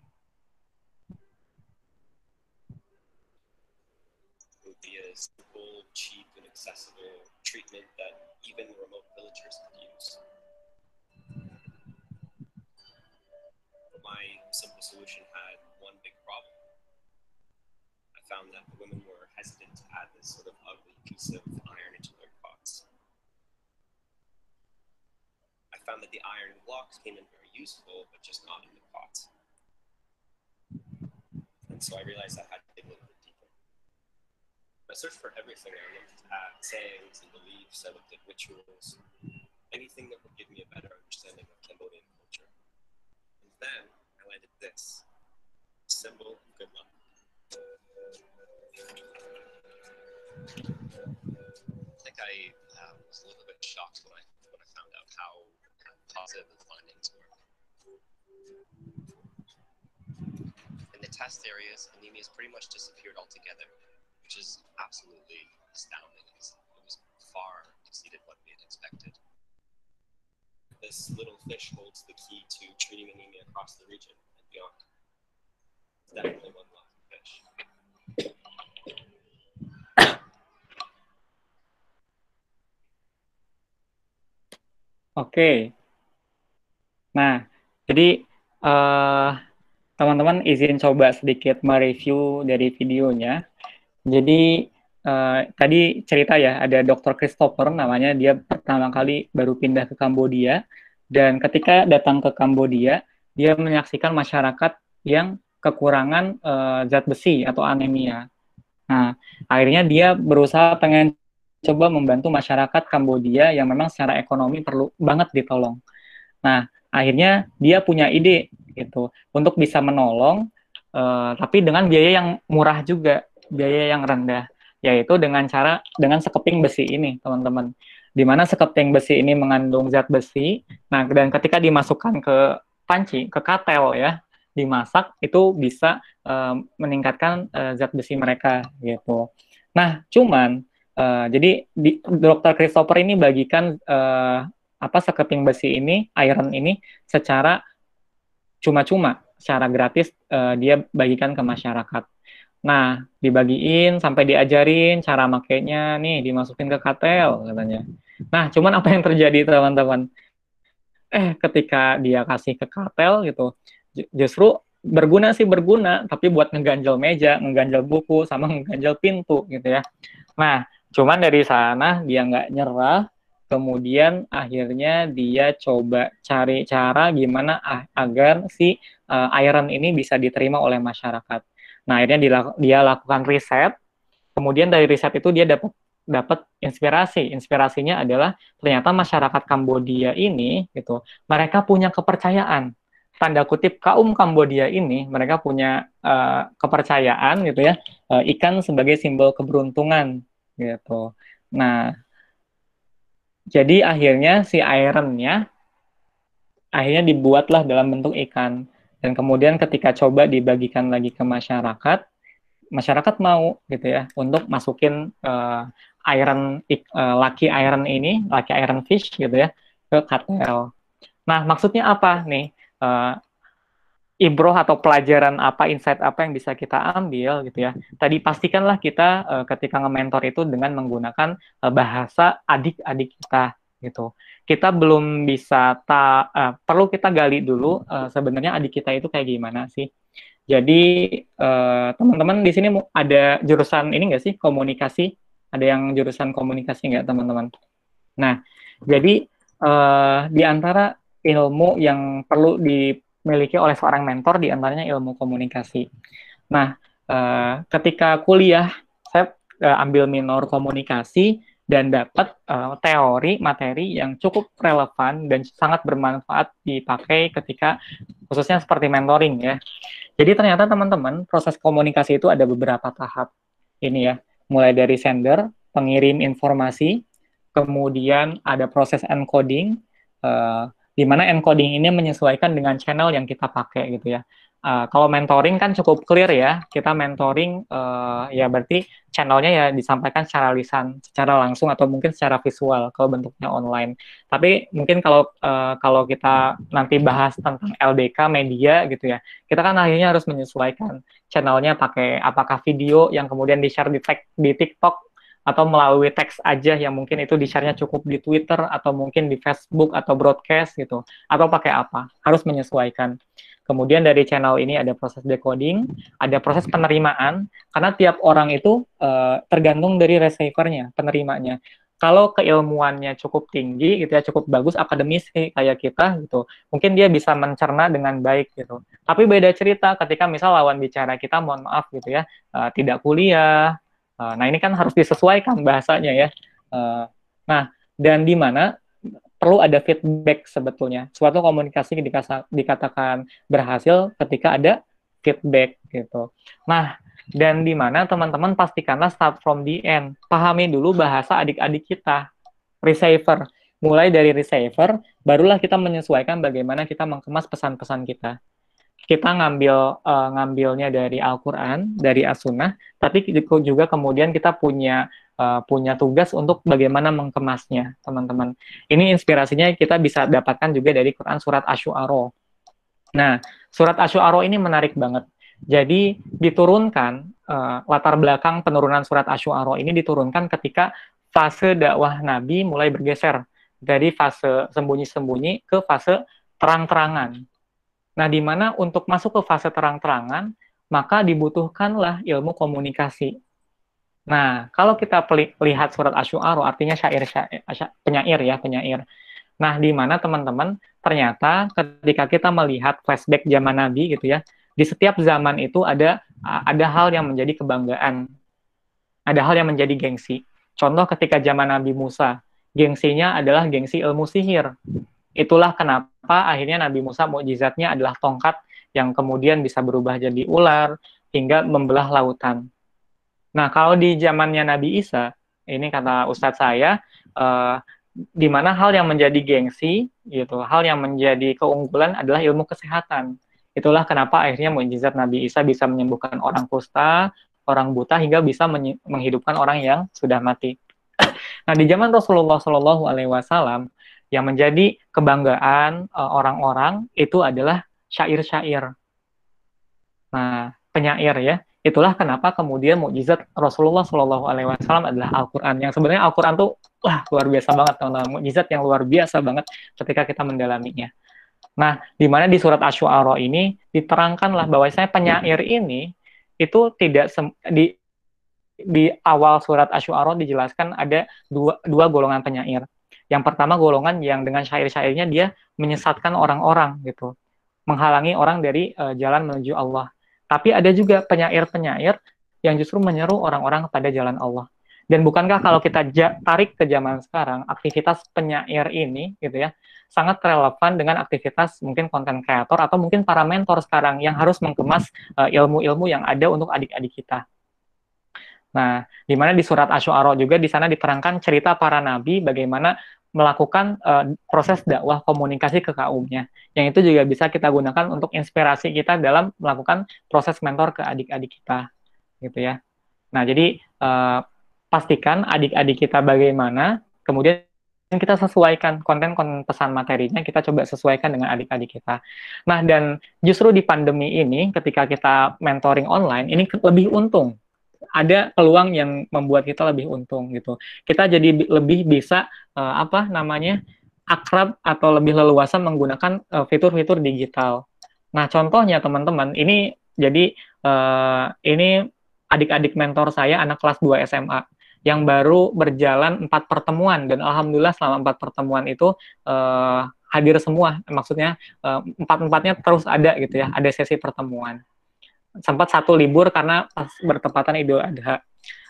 It would be a simple, cheap, and accessible treatment that even remote villagers could use. But my simple solution had one big problem. I found that the women were hesitant to add this sort of ugly piece of iron into their pots. I found that the iron blocks came in very useful, but just not in the pots. And so I realized I had to dig a little bit deeper. I searched for everything. I looked at sayings and beliefs, I looked at rituals, anything that would give me a better understanding of Cambodian culture. And then I landed this symbol of good luck. I think I uh, was a little bit shocked when I when I found out how positive the findings were. In the test areas, anemia has pretty much disappeared altogether, which is absolutely astounding. It was, far exceeded what we had expected. This little fish holds the key to treating anemia across the region and beyond. It's definitely one lucky fish. Oke. Nah, jadi eh, teman-teman izin coba sedikit mereview dari videonya. Jadi eh, tadi cerita ya, ada Dr. Christopher namanya, dia pertama kali baru pindah ke Kambodia, dan ketika datang ke Kambodia, dia menyaksikan masyarakat yang kekurangan eh, zat besi atau anemia. Nah, akhirnya dia berusaha pengen coba membantu masyarakat Kambodia yang memang secara ekonomi perlu banget ditolong. Nah, akhirnya dia punya ide gitu untuk bisa menolong, uh, tapi dengan biaya yang murah juga, biaya yang rendah, yaitu dengan cara dengan sekeping besi ini, teman-teman. Di mana sekeping besi ini mengandung zat besi, nah dan ketika dimasukkan ke panci, ke katel ya, dimasak itu bisa uh, meningkatkan uh, zat besi mereka gitu. Nah, cuman Uh, jadi di, dokter Christopher ini bagikan uh, apa sekeping besi ini, iron ini secara cuma-cuma, secara gratis uh, dia bagikan ke masyarakat. Nah, dibagiin sampai diajarin cara makainya nih, dimasukin ke katel katanya. Nah, cuman apa yang terjadi teman-teman? Eh, ketika dia kasih ke katel gitu, justru berguna sih berguna, tapi buat ngeganjel meja, ngeganjel buku, sama ngeganjel pintu gitu ya. Nah, Cuman dari sana dia nggak nyerah, kemudian akhirnya dia coba cari cara gimana agar si uh, iron ini bisa diterima oleh masyarakat. Nah, akhirnya dia, dia lakukan riset. Kemudian dari riset itu dia dapat dapat inspirasi. Inspirasinya adalah ternyata masyarakat Kambodia ini gitu, mereka punya kepercayaan. Tanda kutip kaum Kambodia ini mereka punya uh, kepercayaan gitu ya, uh, ikan sebagai simbol keberuntungan gitu. Nah, jadi akhirnya si ironnya akhirnya dibuatlah dalam bentuk ikan dan kemudian ketika coba dibagikan lagi ke masyarakat, masyarakat mau gitu ya untuk masukin uh, iron uh, lucky iron ini, lucky iron fish gitu ya ke katel. Nah, maksudnya apa nih? Uh, ibroh atau pelajaran apa, insight apa yang bisa kita ambil gitu ya. Tadi pastikanlah kita uh, ketika nge-mentor itu dengan menggunakan uh, bahasa adik-adik kita gitu. Kita belum bisa ta uh, perlu kita gali dulu uh, sebenarnya adik kita itu kayak gimana sih. Jadi teman-teman uh, di sini ada jurusan ini enggak sih komunikasi? Ada yang jurusan komunikasi nggak teman-teman? Nah, jadi uh, di antara ilmu yang perlu di dimiliki oleh seorang mentor di antaranya ilmu komunikasi. Nah, uh, ketika kuliah saya uh, ambil minor komunikasi dan dapat uh, teori materi yang cukup relevan dan sangat bermanfaat dipakai ketika khususnya seperti mentoring ya. Jadi ternyata teman-teman proses komunikasi itu ada beberapa tahap ini ya, mulai dari sender, pengirim informasi, kemudian ada proses encoding, di mana encoding ini menyesuaikan dengan channel yang kita pakai gitu ya. Uh, kalau mentoring kan cukup clear ya, kita mentoring uh, ya berarti channelnya ya disampaikan secara lisan, secara langsung atau mungkin secara visual kalau bentuknya online. Tapi mungkin kalau uh, kalau kita nanti bahas tentang LDK media gitu ya, kita kan akhirnya harus menyesuaikan channelnya pakai apakah video yang kemudian di share di, di TikTok atau melalui teks aja yang mungkin itu di-share-nya cukup di Twitter atau mungkin di Facebook atau broadcast gitu atau pakai apa harus menyesuaikan. Kemudian dari channel ini ada proses decoding ada proses penerimaan karena tiap orang itu uh, tergantung dari receivernya penerimanya. Kalau keilmuannya cukup tinggi gitu ya cukup bagus akademis kayak kita gitu mungkin dia bisa mencerna dengan baik gitu. Tapi beda cerita ketika misal lawan bicara kita mohon maaf gitu ya uh, tidak kuliah Uh, nah ini kan harus disesuaikan bahasanya ya. Uh, nah dan di mana perlu ada feedback sebetulnya. Suatu komunikasi dikatakan berhasil ketika ada feedback gitu. Nah dan di mana teman-teman pastikanlah start from the end. Pahami dulu bahasa adik-adik kita, receiver. Mulai dari receiver, barulah kita menyesuaikan bagaimana kita mengemas pesan-pesan kita. Kita ngambil uh, ngambilnya dari Al-Qur'an, dari As-Sunnah, tapi juga kemudian kita punya uh, punya tugas untuk bagaimana mengemasnya, teman-teman. Ini inspirasinya kita bisa dapatkan juga dari Quran surat Asy-Syu'ara. Nah, surat Asy-Syu'ara ini menarik banget. Jadi diturunkan uh, latar belakang penurunan surat Asy-Syu'ara ini diturunkan ketika fase dakwah Nabi mulai bergeser dari fase sembunyi-sembunyi ke fase terang-terangan. Nah, di mana untuk masuk ke fase terang-terangan, maka dibutuhkanlah ilmu komunikasi. Nah, kalau kita lihat surat Asy'ara artinya syair, syair penyair ya, penyair. Nah, di mana teman-teman ternyata ketika kita melihat flashback zaman Nabi gitu ya, di setiap zaman itu ada ada hal yang menjadi kebanggaan. Ada hal yang menjadi gengsi. Contoh ketika zaman Nabi Musa, gengsinya adalah gengsi ilmu sihir. Itulah kenapa akhirnya Nabi Musa mukjizatnya adalah tongkat yang kemudian bisa berubah jadi ular hingga membelah lautan. Nah, kalau di zamannya Nabi Isa, ini kata Ustadz saya, uh, di mana hal yang menjadi gengsi, gitu, hal yang menjadi keunggulan adalah ilmu kesehatan. Itulah kenapa akhirnya mukjizat Nabi Isa bisa menyembuhkan orang kusta, orang buta hingga bisa menghidupkan orang yang sudah mati. nah, di zaman Rasulullah Shallallahu Alaihi Wasallam, yang menjadi kebanggaan uh, orang-orang itu adalah syair-syair. Nah, penyair ya. Itulah kenapa kemudian mukjizat Rasulullah Shallallahu Alaihi Wasallam adalah Al-Quran. Yang sebenarnya Al-Quran tuh wah luar biasa banget, teman-teman. Mukjizat yang luar biasa banget ketika kita mendalaminya. Nah, di mana di surat Asy-Syu'ara ini diterangkanlah bahwa saya penyair ini itu tidak di di awal surat Asy-Syu'ara dijelaskan ada dua, dua golongan penyair. Yang pertama golongan yang dengan syair-syairnya dia menyesatkan orang-orang gitu, menghalangi orang dari uh, jalan menuju Allah. Tapi ada juga penyair-penyair yang justru menyeru orang-orang kepada jalan Allah. Dan bukankah kalau kita tarik ke zaman sekarang, aktivitas penyair ini gitu ya, sangat relevan dengan aktivitas mungkin konten kreator atau mungkin para mentor sekarang yang harus mengemas uh, ilmu-ilmu yang ada untuk adik-adik kita. Nah, di mana di surat Asy-Syu'ara juga di sana diterangkan cerita para nabi bagaimana melakukan uh, proses dakwah komunikasi ke kaumnya. Yang itu juga bisa kita gunakan untuk inspirasi kita dalam melakukan proses mentor ke adik-adik kita, gitu ya. Nah, jadi uh, pastikan adik-adik kita bagaimana, kemudian kita sesuaikan konten-konten pesan materinya, kita coba sesuaikan dengan adik-adik kita. Nah, dan justru di pandemi ini, ketika kita mentoring online, ini lebih untung ada peluang yang membuat kita lebih untung gitu. Kita jadi lebih bisa uh, apa namanya akrab atau lebih leluasa menggunakan eh, fitur-fitur digital. Nah, contohnya teman-teman, ini jadi uh, ini adik-adik mentor saya anak kelas 2 SMA yang baru berjalan empat pertemuan dan alhamdulillah selama empat pertemuan itu uh, hadir semua. Maksudnya uh, empat-empatnya terus ada gitu ya, ada sesi pertemuan sempat satu libur karena pas bertepatan Idul Adha.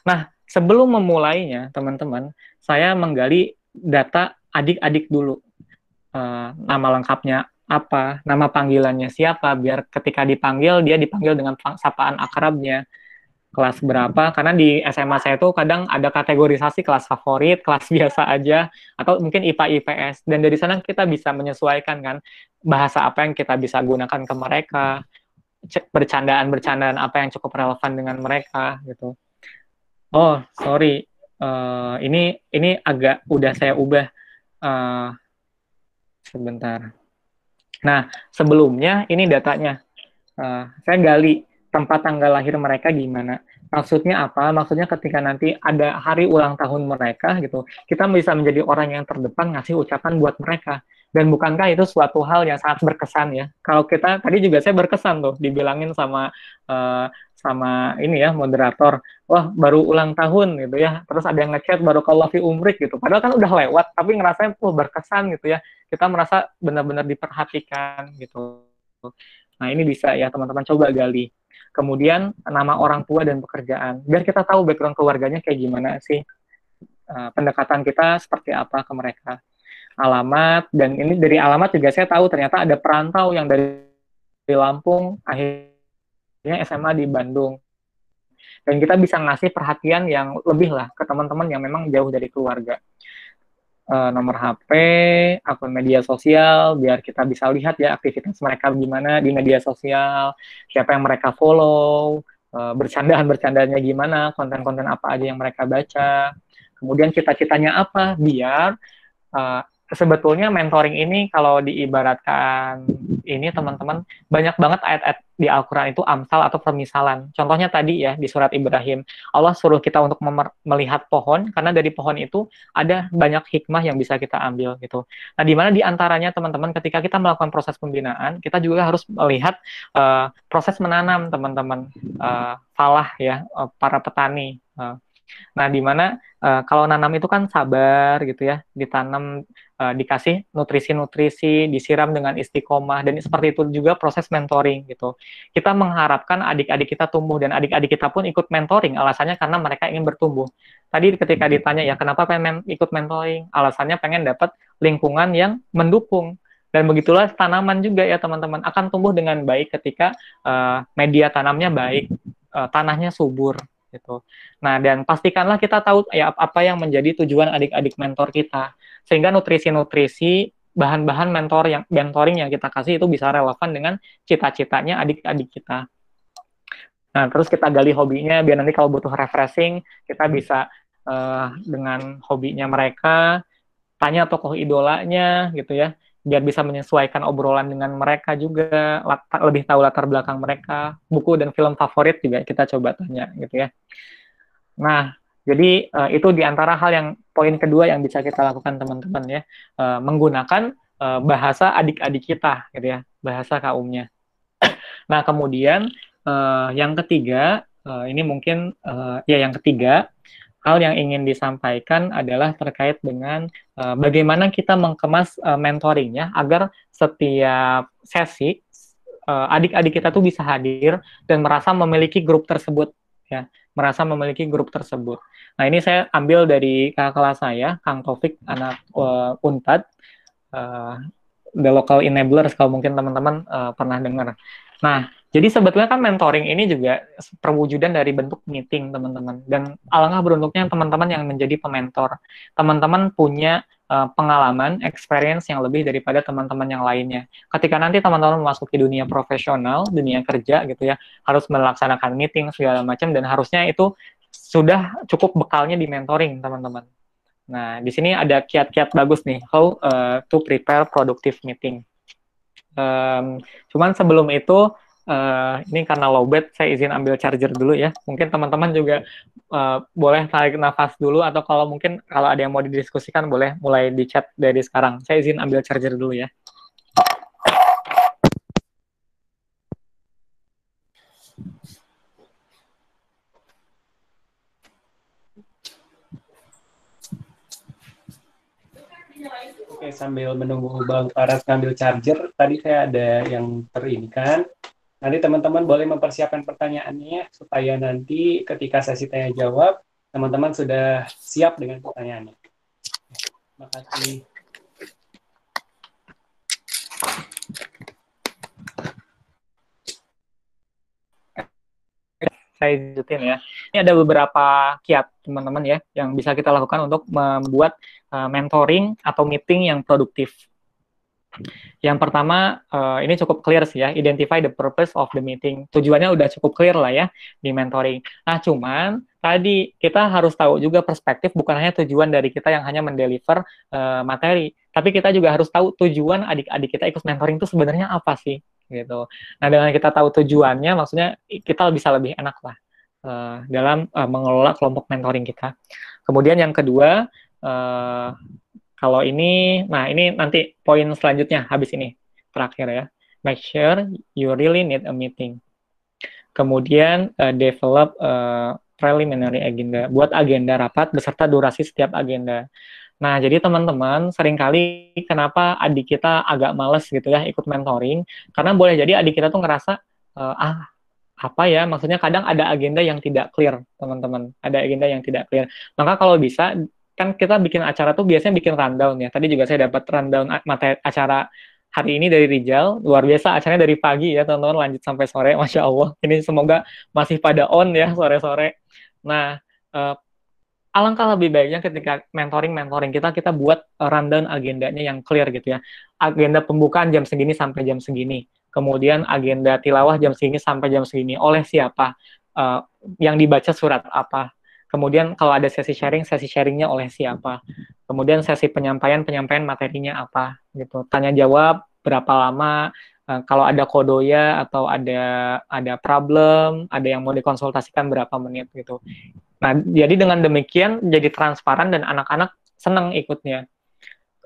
Nah, sebelum memulainya, teman-teman, saya menggali data adik-adik dulu. Uh, nama lengkapnya apa, nama panggilannya siapa, biar ketika dipanggil, dia dipanggil dengan sapaan akrabnya, kelas berapa, karena di SMA saya itu kadang ada kategorisasi kelas favorit, kelas biasa aja, atau mungkin IPA IPS, dan dari sana kita bisa menyesuaikan kan, bahasa apa yang kita bisa gunakan ke mereka, bercandaan-bercandaan apa yang cukup relevan dengan mereka gitu. Oh, sorry. Uh, ini ini agak udah saya ubah uh, sebentar. Nah, sebelumnya ini datanya. Uh, saya gali tempat tanggal lahir mereka gimana. Maksudnya apa? Maksudnya ketika nanti ada hari ulang tahun mereka gitu, kita bisa menjadi orang yang terdepan ngasih ucapan buat mereka. Dan bukankah itu suatu hal yang sangat berkesan ya? Kalau kita tadi juga saya berkesan tuh dibilangin sama uh, sama ini ya moderator, wah baru ulang tahun gitu ya. Terus ada yang ngechat baru kalau fi umrik gitu. Padahal kan udah lewat, tapi ngerasain tuh berkesan gitu ya. Kita merasa benar-benar diperhatikan gitu. Nah ini bisa ya teman-teman coba gali. Kemudian nama orang tua dan pekerjaan. Biar kita tahu background keluarganya kayak gimana sih. Uh, pendekatan kita seperti apa ke mereka alamat dan ini dari alamat juga saya tahu ternyata ada perantau yang dari, Lampung akhirnya SMA di Bandung dan kita bisa ngasih perhatian yang lebih lah ke teman-teman yang memang jauh dari keluarga. uh, nomor HP, akun media sosial, biar kita bisa lihat ya aktivitas mereka gimana di media sosial, siapa yang mereka follow, uh, bercandaan-bercandanya gimana, konten-konten apa aja yang mereka baca. Kemudian cita-citanya apa, biar uh, sebetulnya mentoring ini kalau diibaratkan ini teman-teman banyak banget ayat-ayat di Al-Quran itu amsal atau permisalan. Contohnya tadi ya di surat Ibrahim, Allah suruh kita untuk melihat pohon karena dari pohon itu ada banyak hikmah yang bisa kita ambil gitu. Nah di mana di antaranya teman-teman ketika kita melakukan proses pembinaan, kita juga harus melihat uh, proses menanam teman-teman uh, falah ya uh, para petani. Uh, Nah, di mana uh, kalau nanam itu kan sabar gitu ya, ditanam uh, dikasih nutrisi-nutrisi, disiram dengan istiqomah dan seperti itu juga proses mentoring gitu. Kita mengharapkan adik-adik kita tumbuh dan adik-adik kita pun ikut mentoring alasannya karena mereka ingin bertumbuh. Tadi ketika ditanya ya kenapa pengen ikut mentoring? Alasannya pengen dapat lingkungan yang mendukung. Dan begitulah tanaman juga ya teman-teman akan tumbuh dengan baik ketika uh, media tanamnya baik, uh, tanahnya subur gitu. Nah, dan pastikanlah kita tahu ya apa yang menjadi tujuan adik-adik mentor kita. Sehingga nutrisi-nutrisi bahan-bahan mentor yang mentoring yang kita kasih itu bisa relevan dengan cita-citanya adik-adik kita. Nah, terus kita gali hobinya biar nanti kalau butuh refreshing, kita bisa uh, dengan hobinya mereka, tanya tokoh idolanya gitu ya biar bisa menyesuaikan obrolan dengan mereka juga latar, lebih tahu latar belakang mereka. Buku dan film favorit juga kita coba tanya gitu ya. Nah jadi uh, itu di antara hal yang poin kedua yang bisa kita lakukan teman-teman ya. Uh, menggunakan uh, bahasa adik-adik kita gitu ya. Bahasa kaumnya. Nah kemudian uh, yang ketiga uh, ini mungkin uh, ya yang ketiga hal yang ingin disampaikan adalah terkait dengan uh, bagaimana kita mengemas uh, mentoringnya agar setiap sesi uh, adik-adik kita tuh bisa hadir dan merasa memiliki grup tersebut ya merasa memiliki grup tersebut. Nah ini saya ambil dari kakak kelas saya Kang Taufik anak uh, Unpad uh, the local enablers kalau mungkin teman-teman uh, pernah dengar. Nah jadi sebetulnya kan mentoring ini juga perwujudan dari bentuk meeting teman-teman. Dan alangkah beruntungnya teman-teman yang menjadi pementor. Teman-teman punya uh, pengalaman, experience yang lebih daripada teman-teman yang lainnya. Ketika nanti teman-teman memasuki dunia profesional, dunia kerja gitu ya, harus melaksanakan meeting segala macam dan harusnya itu sudah cukup bekalnya di mentoring teman-teman. Nah, di sini ada kiat-kiat bagus nih, how uh, to prepare productive meeting. Um, cuman sebelum itu Uh, ini karena lowbat, saya izin ambil charger dulu ya. Mungkin teman-teman juga uh, boleh tarik nafas dulu atau kalau mungkin kalau ada yang mau didiskusikan boleh mulai di chat dari sekarang. Saya izin ambil charger dulu ya. Oke, sambil menunggu Bang Faras ngambil charger, tadi saya ada yang terinikan Nanti teman-teman boleh mempersiapkan pertanyaannya supaya nanti ketika sesi tanya jawab teman-teman sudah siap dengan pertanyaannya. Terima kasih. saya lanjutin ya. Ini ada beberapa kiat teman-teman ya yang bisa kita lakukan untuk membuat uh, mentoring atau meeting yang produktif. Yang pertama, uh, ini cukup clear sih ya, identify the purpose of the meeting. Tujuannya udah cukup clear lah ya di mentoring. Nah, cuman tadi kita harus tahu juga perspektif bukan hanya tujuan dari kita yang hanya mendeliver uh, materi, tapi kita juga harus tahu tujuan adik-adik kita ikut mentoring itu sebenarnya apa sih gitu. Nah, dengan kita tahu tujuannya, maksudnya kita bisa lebih enak lah uh, dalam uh, mengelola kelompok mentoring kita. Kemudian yang kedua, uh, kalau ini, nah ini nanti poin selanjutnya habis ini terakhir ya. Make sure you really need a meeting. Kemudian uh, develop uh, preliminary agenda. Buat agenda rapat beserta durasi setiap agenda. Nah, jadi teman-teman, sering kali kenapa adik kita agak males gitu ya ikut mentoring, karena boleh jadi adik kita tuh ngerasa, uh, ah, apa ya, maksudnya kadang ada agenda yang tidak clear, teman-teman. Ada agenda yang tidak clear. Maka kalau bisa, kan kita bikin acara tuh biasanya bikin rundown ya. Tadi juga saya dapat rundown materi acara hari ini dari Rijal. Luar biasa acaranya dari pagi ya teman-teman lanjut sampai sore. Masya Allah. Ini semoga masih pada on ya sore-sore. Nah, uh, alangkah lebih baiknya ketika mentoring mentoring kita kita buat rundown agendanya yang clear gitu ya agenda pembukaan jam segini sampai jam segini kemudian agenda tilawah jam segini sampai jam segini oleh siapa uh, yang dibaca surat apa kemudian kalau ada sesi sharing sesi sharingnya oleh siapa? Kemudian sesi penyampaian penyampaian materinya apa? Gitu. Tanya jawab berapa lama? Uh, kalau ada kodoya atau ada ada problem ada yang mau dikonsultasikan berapa menit gitu. Nah jadi dengan demikian jadi transparan dan anak-anak senang ikutnya.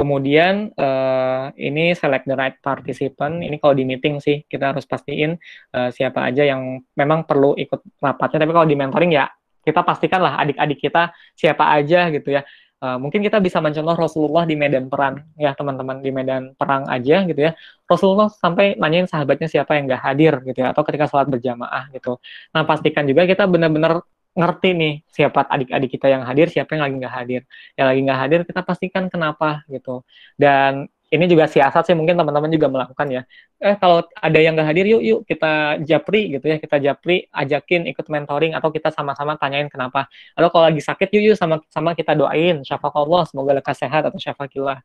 Kemudian uh, ini select the right participant. Ini kalau di meeting sih kita harus pastiin uh, siapa aja yang memang perlu ikut rapatnya. Tapi kalau di mentoring ya kita pastikanlah adik-adik kita siapa aja gitu ya. Uh, mungkin kita bisa mencontoh Rasulullah di medan perang ya teman-teman di medan perang aja gitu ya. Rasulullah sampai nanyain sahabatnya siapa yang nggak hadir gitu ya atau ketika sholat berjamaah gitu. Nah pastikan juga kita benar-benar ngerti nih siapa adik-adik kita yang hadir, siapa yang lagi nggak hadir. Yang lagi nggak hadir kita pastikan kenapa gitu. Dan ini juga siasat sih mungkin teman-teman juga melakukan ya. Eh kalau ada yang nggak hadir yuk yuk kita japri gitu ya, kita japri ajakin ikut mentoring atau kita sama-sama tanyain kenapa. Atau kalau lagi sakit yuk yuk sama-sama kita doain Allah semoga lekas sehat atau syafakillah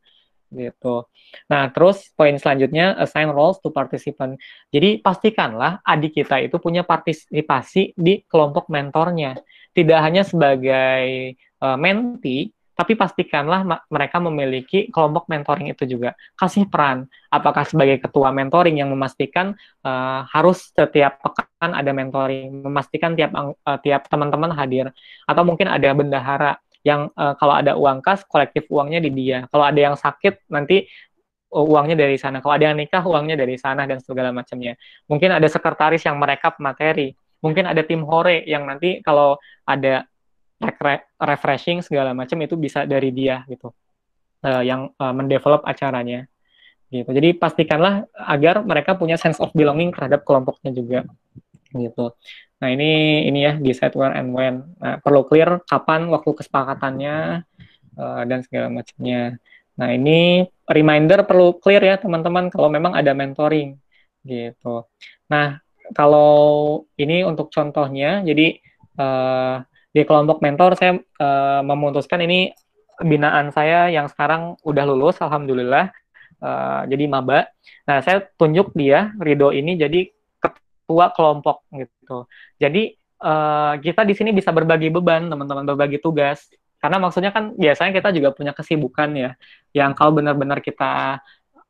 gitu. Nah, terus poin selanjutnya assign roles to participant. Jadi pastikanlah adik kita itu punya partisipasi di kelompok mentornya. Tidak hanya sebagai uh, menti, tapi pastikanlah mereka memiliki kelompok mentoring itu juga. Kasih peran, apakah sebagai ketua mentoring yang memastikan uh, harus setiap pekan ada mentoring, memastikan tiap uh, tiap teman-teman hadir, atau mungkin ada bendahara yang uh, kalau ada uang kas kolektif uangnya di dia. Kalau ada yang sakit nanti uangnya dari sana. Kalau ada yang nikah uangnya dari sana dan segala macamnya. Mungkin ada sekretaris yang merekap materi. Mungkin ada tim hore yang nanti kalau ada refreshing segala macam itu bisa dari dia gitu uh, yang uh, mendevelop acaranya gitu jadi pastikanlah agar mereka punya sense of belonging terhadap kelompoknya juga gitu Nah, ini ini ya decide where and when. Nah, perlu clear kapan waktu kesepakatannya uh, dan segala macamnya. Nah, ini reminder perlu clear ya teman-teman kalau memang ada mentoring gitu. Nah, kalau ini untuk contohnya, jadi uh, di kelompok mentor saya uh, memutuskan ini binaan saya yang sekarang udah lulus, alhamdulillah. Uh, jadi maba. Nah, saya tunjuk dia Rido ini jadi ketua kelompok gitu. Jadi uh, kita di sini bisa berbagi beban, teman-teman berbagi tugas. Karena maksudnya kan biasanya kita juga punya kesibukan ya, yang kalau benar-benar kita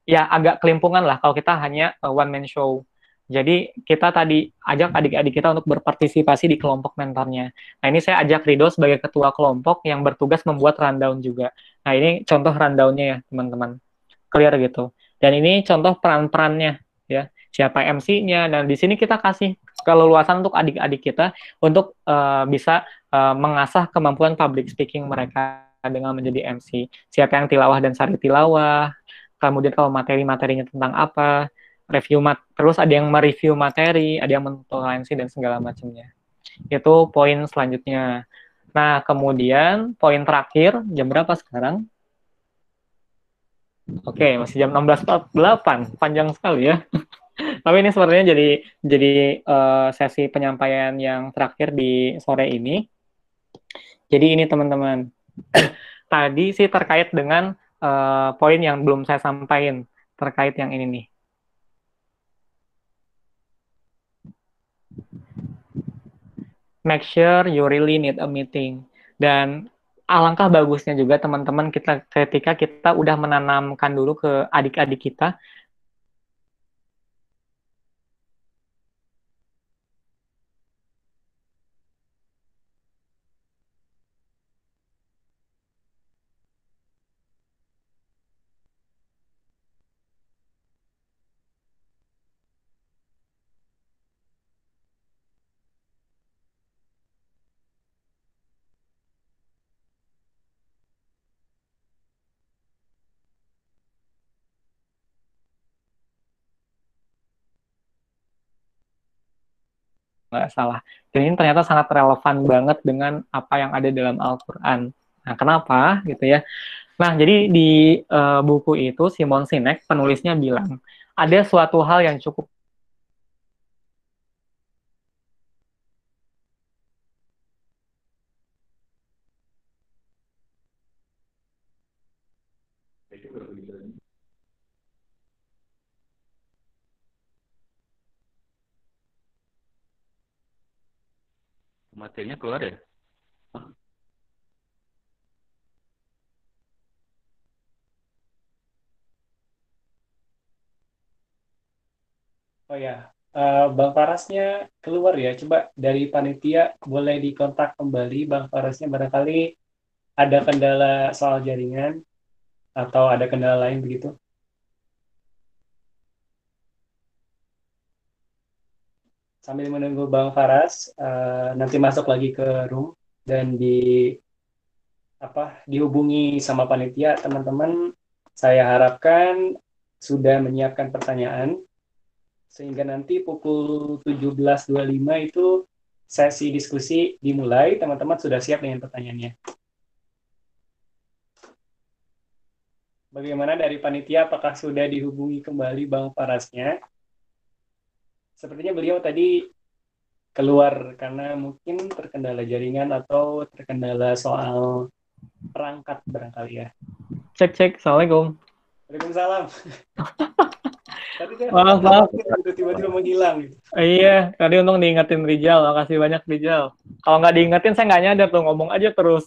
ya agak kelimpungan lah kalau kita hanya one man show. Jadi kita tadi ajak adik-adik kita untuk berpartisipasi di kelompok mentornya. Nah ini saya ajak Rido sebagai ketua kelompok yang bertugas membuat rundown juga. Nah ini contoh rundownnya ya teman-teman, clear gitu. Dan ini contoh peran-perannya ya siapa MC-nya dan di sini kita kasih keleluasan untuk adik-adik kita untuk uh, bisa uh, mengasah kemampuan public speaking mereka dengan menjadi MC. Siapa yang tilawah dan sari tilawah, kemudian kalau materi-materinya tentang apa, review mat terus ada yang mereview materi, ada yang mentoleransi dan segala macamnya. Itu poin selanjutnya. Nah, kemudian poin terakhir, jam berapa sekarang? Oke, masih jam 16.48, panjang sekali ya. Tapi ini sepertinya jadi jadi uh, sesi penyampaian yang terakhir di sore ini. Jadi ini teman-teman. Tadi sih terkait dengan uh, poin yang belum saya sampaikan terkait yang ini nih. Make sure you really need a meeting. Dan alangkah bagusnya juga teman-teman kita ketika kita udah menanamkan dulu ke adik-adik kita nggak salah. Dan ini ternyata sangat relevan banget dengan apa yang ada dalam Al-Quran. Nah, kenapa gitu ya? Nah, jadi di uh, buku itu Simon Sinek penulisnya bilang ada suatu hal yang cukup Materinya keluar ya? Oh ya, eh, Bang Farasnya keluar ya. Coba dari panitia boleh dikontak kembali Bang Farasnya barangkali ada kendala soal jaringan atau ada kendala lain begitu. Sambil menunggu Bang Faras eh, nanti masuk lagi ke room dan di apa dihubungi sama panitia teman-teman saya harapkan sudah menyiapkan pertanyaan. Sehingga nanti pukul 17.25 itu sesi diskusi dimulai. Teman-teman sudah siap dengan pertanyaannya? Bagaimana dari panitia? Apakah sudah dihubungi kembali Bang Farasnya Sepertinya beliau tadi keluar karena mungkin terkendala jaringan atau terkendala soal perangkat barangkali ya. Cek cek. Assalamualaikum. Waalaikumsalam. Tadi kan Maaf, maaf. tiba-tiba menghilang gitu. Iya, tadi untung diingetin Rijal. Makasih banyak Rijal. Kalau nggak diingetin saya nggak nyadar tuh ngomong aja terus.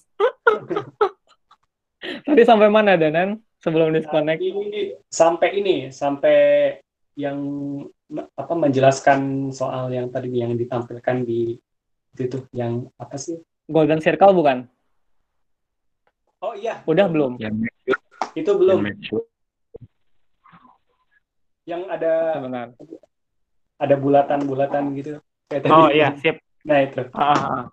tadi sampai mana Danan sebelum disconnect? Tadi sampai ini, sampai yang apa menjelaskan soal yang tadi yang ditampilkan di itu tuh yang apa sih? Golden Circle bukan? Oh iya, Udah belum? Sure, itu belum. sure. Yang ada Sebentar. ada bulatan-bulatan gitu. Kayak tadi. Oh iya, sip. Nah itu. Ah, ah, ah.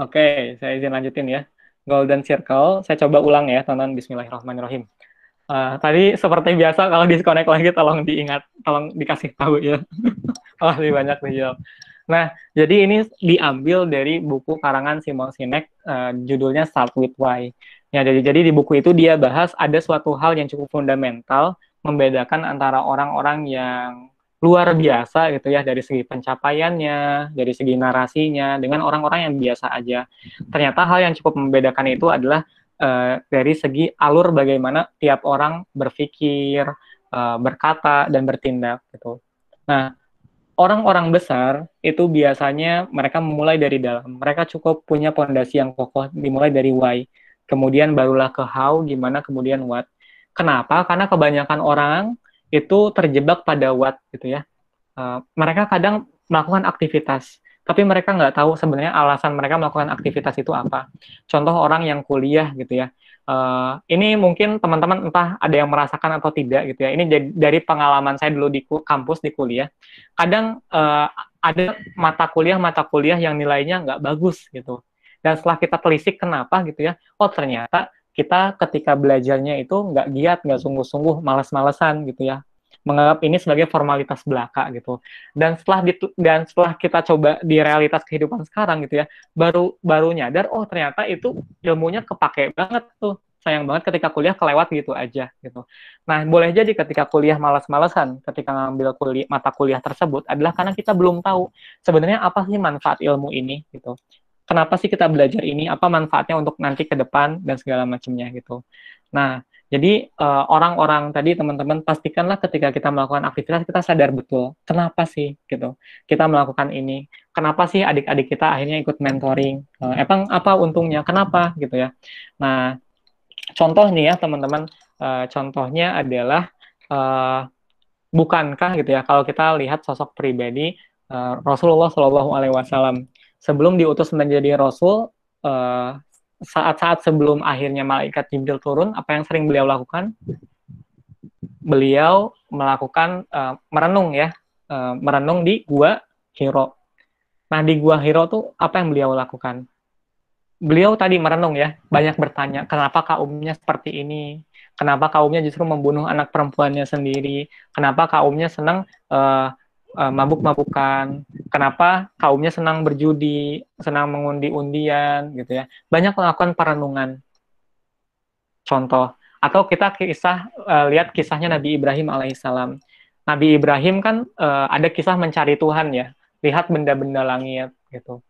Oke, saya izin lanjutin ya. Golden Circle, saya coba ulang ya, tonton Bismillahirrahmanirrahim. Uh, tadi seperti biasa kalau disconnect lagi tolong diingat, tolong dikasih tahu ya. Wah, lebih banyak nih jawab. Nah, jadi ini diambil dari buku karangan Simon Sinek, uh, judulnya Start with Why. Ya, jadi jadi di buku itu dia bahas ada suatu hal yang cukup fundamental membedakan antara orang-orang yang luar biasa gitu ya dari segi pencapaiannya, dari segi narasinya dengan orang-orang yang biasa aja. Ternyata hal yang cukup membedakan itu adalah uh, dari segi alur bagaimana tiap orang berpikir, uh, berkata dan bertindak gitu. Nah, orang-orang besar itu biasanya mereka memulai dari dalam. Mereka cukup punya pondasi yang kokoh dimulai dari why. Kemudian barulah ke how, gimana kemudian what. Kenapa? Karena kebanyakan orang itu terjebak pada what gitu ya. Uh, mereka kadang melakukan aktivitas, tapi mereka nggak tahu sebenarnya alasan mereka melakukan aktivitas itu apa. Contoh orang yang kuliah gitu ya. Uh, ini mungkin teman-teman entah ada yang merasakan atau tidak gitu ya. Ini dari pengalaman saya dulu di kampus di kuliah. Kadang uh, ada mata kuliah mata kuliah yang nilainya nggak bagus gitu. Dan setelah kita telisik kenapa gitu ya, oh ternyata kita ketika belajarnya itu nggak giat, nggak sungguh-sungguh, males-malesan gitu ya, menganggap ini sebagai formalitas belaka gitu. Dan setelah ditu dan setelah kita coba di realitas kehidupan sekarang gitu ya, baru baru nyadar oh ternyata itu ilmunya kepake banget tuh. Sayang banget ketika kuliah kelewat gitu aja gitu. Nah, boleh jadi ketika kuliah malas-malesan, ketika ngambil kuliah mata kuliah tersebut adalah karena kita belum tahu sebenarnya apa sih manfaat ilmu ini gitu kenapa sih kita belajar ini, apa manfaatnya untuk nanti ke depan dan segala macamnya gitu. Nah, jadi orang-orang uh, tadi teman-teman pastikanlah ketika kita melakukan aktivitas kita sadar betul kenapa sih gitu kita melakukan ini, kenapa sih adik-adik kita akhirnya ikut mentoring, uh, emang apa untungnya, kenapa? Gitu ya. Nah, contoh nih ya teman-teman, uh, contohnya adalah uh, bukankah gitu ya kalau kita lihat sosok pribadi uh, Rasulullah Shallallahu Alaihi Wasallam sebelum diutus menjadi rasul saat saat-saat sebelum akhirnya malaikat Jibril turun apa yang sering beliau lakukan? Beliau melakukan uh, merenung ya uh, merenung di gua Hiro. Nah di gua Hiro tuh apa yang beliau lakukan? Beliau tadi merenung ya banyak bertanya kenapa kaumnya seperti ini? Kenapa kaumnya justru membunuh anak perempuannya sendiri? Kenapa kaumnya senang uh, uh, mabuk-mabukan. Kenapa kaumnya senang berjudi, senang mengundi undian gitu ya. Banyak melakukan perenungan. Contoh atau kita kisah uh, lihat kisahnya Nabi Ibrahim alaihissalam. Nabi Ibrahim kan uh, ada kisah mencari Tuhan ya. Lihat benda-benda langit gitu.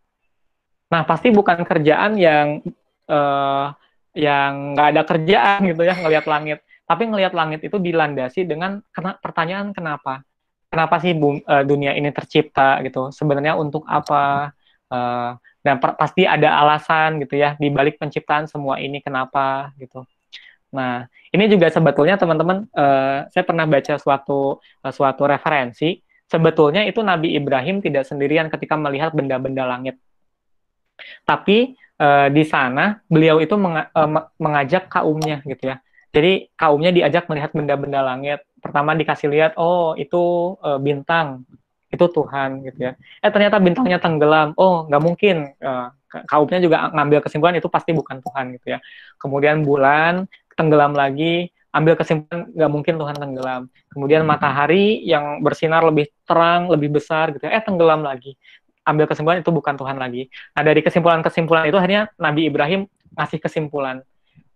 Nah, pasti bukan kerjaan yang uh, yang nggak ada kerjaan gitu ya ngelihat langit tapi ngelihat langit itu dilandasi dengan pertanyaan kenapa kenapa sih bum, uh, dunia ini tercipta gitu? Sebenarnya untuk apa? Uh, dan pasti ada alasan gitu ya. Di balik penciptaan semua ini kenapa gitu. Nah ini juga sebetulnya teman-teman uh, saya pernah baca suatu uh, suatu referensi. Sebetulnya itu Nabi Ibrahim tidak sendirian ketika melihat benda-benda langit. Tapi uh, di sana beliau itu menga uh, mengajak kaumnya gitu ya. Jadi kaumnya diajak melihat benda-benda langit. Pertama dikasih lihat, oh itu uh, bintang, itu Tuhan gitu ya. Eh ternyata bintangnya tenggelam. Oh nggak mungkin. Uh, kaumnya juga ngambil kesimpulan itu pasti bukan Tuhan gitu ya. Kemudian bulan tenggelam lagi, ambil kesimpulan nggak mungkin Tuhan tenggelam. Kemudian matahari yang bersinar lebih terang, lebih besar gitu. Ya. Eh tenggelam lagi, ambil kesimpulan itu bukan Tuhan lagi. Nah dari kesimpulan-kesimpulan itu akhirnya Nabi Ibrahim ngasih kesimpulan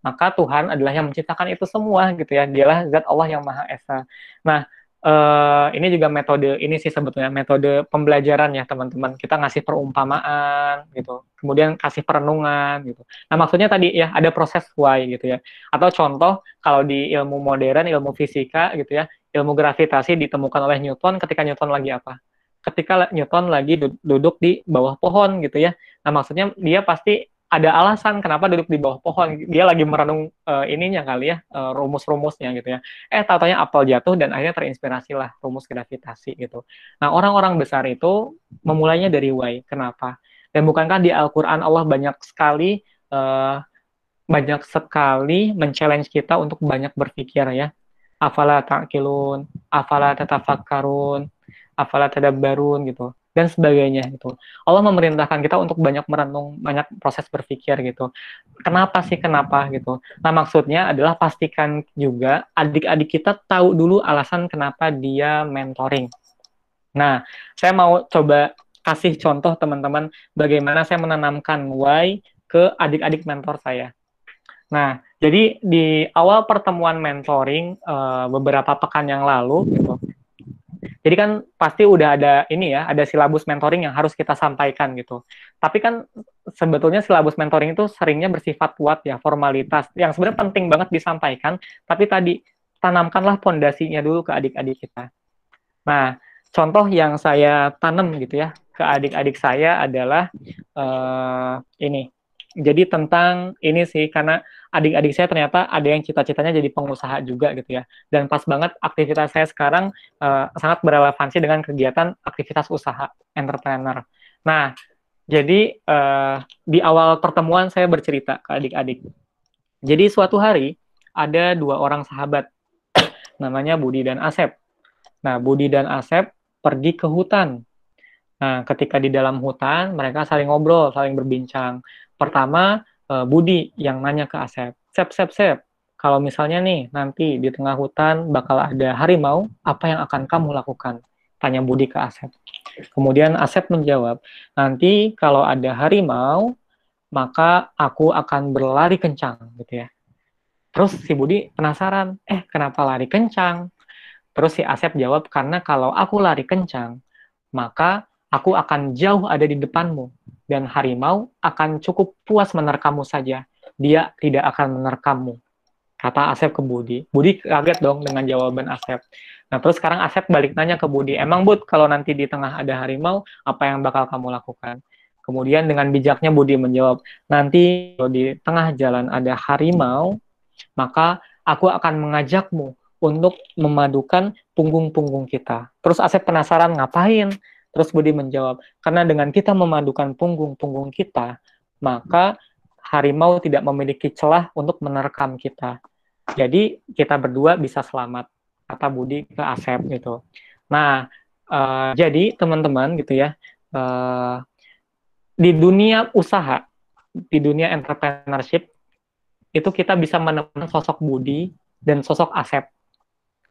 maka Tuhan adalah yang menciptakan itu semua gitu ya. Dialah zat Allah yang maha esa. Nah uh, ini juga metode ini sih sebetulnya metode pembelajaran ya teman-teman. Kita ngasih perumpamaan gitu. Kemudian kasih perenungan gitu. Nah maksudnya tadi ya ada proses why gitu ya. Atau contoh kalau di ilmu modern ilmu fisika gitu ya ilmu gravitasi ditemukan oleh Newton ketika Newton lagi apa? Ketika Newton lagi duduk di bawah pohon gitu ya. Nah maksudnya dia pasti ada alasan kenapa duduk di bawah pohon. Dia lagi merenung uh, ininya kali ya, uh, rumus-rumusnya gitu ya. Eh, tatanya apel jatuh dan akhirnya terinspirasi lah rumus gravitasi gitu. Nah, orang-orang besar itu memulainya dari why. Kenapa? Dan bukankah di Al-Quran Allah banyak sekali uh, banyak sekali men-challenge kita untuk banyak berpikir ya. Afala ta'kilun, afala tatafakkarun, afala tadabbarun gitu dan sebagainya gitu. Allah memerintahkan kita untuk banyak merenung, banyak proses berpikir gitu. Kenapa sih kenapa gitu. Nah, maksudnya adalah pastikan juga adik-adik kita tahu dulu alasan kenapa dia mentoring. Nah, saya mau coba kasih contoh teman-teman bagaimana saya menanamkan why ke adik-adik mentor saya. Nah, jadi di awal pertemuan mentoring uh, beberapa pekan yang lalu gitu, jadi kan pasti udah ada ini ya, ada silabus mentoring yang harus kita sampaikan gitu. Tapi kan sebetulnya silabus mentoring itu seringnya bersifat kuat ya, formalitas yang sebenarnya penting banget disampaikan, tapi tadi tanamkanlah pondasinya dulu ke adik-adik kita. Nah, contoh yang saya tanam gitu ya ke adik-adik saya adalah uh, ini jadi tentang ini sih karena adik-adik saya ternyata ada yang cita-citanya jadi pengusaha juga gitu ya dan pas banget aktivitas saya sekarang uh, sangat berrelevansi dengan kegiatan aktivitas usaha entrepreneur. Nah jadi uh, di awal pertemuan saya bercerita ke adik-adik. Jadi suatu hari ada dua orang sahabat namanya Budi dan Asep. Nah Budi dan Asep pergi ke hutan. Nah ketika di dalam hutan mereka saling ngobrol, saling berbincang Pertama, uh, Budi yang nanya ke Asep, Sep, Sep, Sep, kalau misalnya nih nanti di tengah hutan bakal ada harimau, apa yang akan kamu lakukan? Tanya Budi ke Asep. Kemudian Asep menjawab, nanti kalau ada harimau, maka aku akan berlari kencang, gitu ya. Terus si Budi penasaran, eh kenapa lari kencang? Terus si Asep jawab, karena kalau aku lari kencang, maka aku akan jauh ada di depanmu dan harimau akan cukup puas menerkammu saja. Dia tidak akan menerkammu. Kata Asep ke Budi. Budi kaget dong dengan jawaban Asep. Nah, terus sekarang Asep balik nanya ke Budi, emang Bud, kalau nanti di tengah ada harimau, apa yang bakal kamu lakukan? Kemudian dengan bijaknya Budi menjawab, nanti kalau di tengah jalan ada harimau, maka aku akan mengajakmu untuk memadukan punggung-punggung kita. Terus Asep penasaran, ngapain? Terus Budi menjawab, karena dengan kita memadukan punggung-punggung kita, maka harimau tidak memiliki celah untuk menerkam kita. Jadi kita berdua bisa selamat, kata Budi ke Asep gitu. Nah, uh, jadi teman-teman gitu ya, uh, di dunia usaha, di dunia entrepreneurship, itu kita bisa menemukan sosok Budi dan sosok Asep.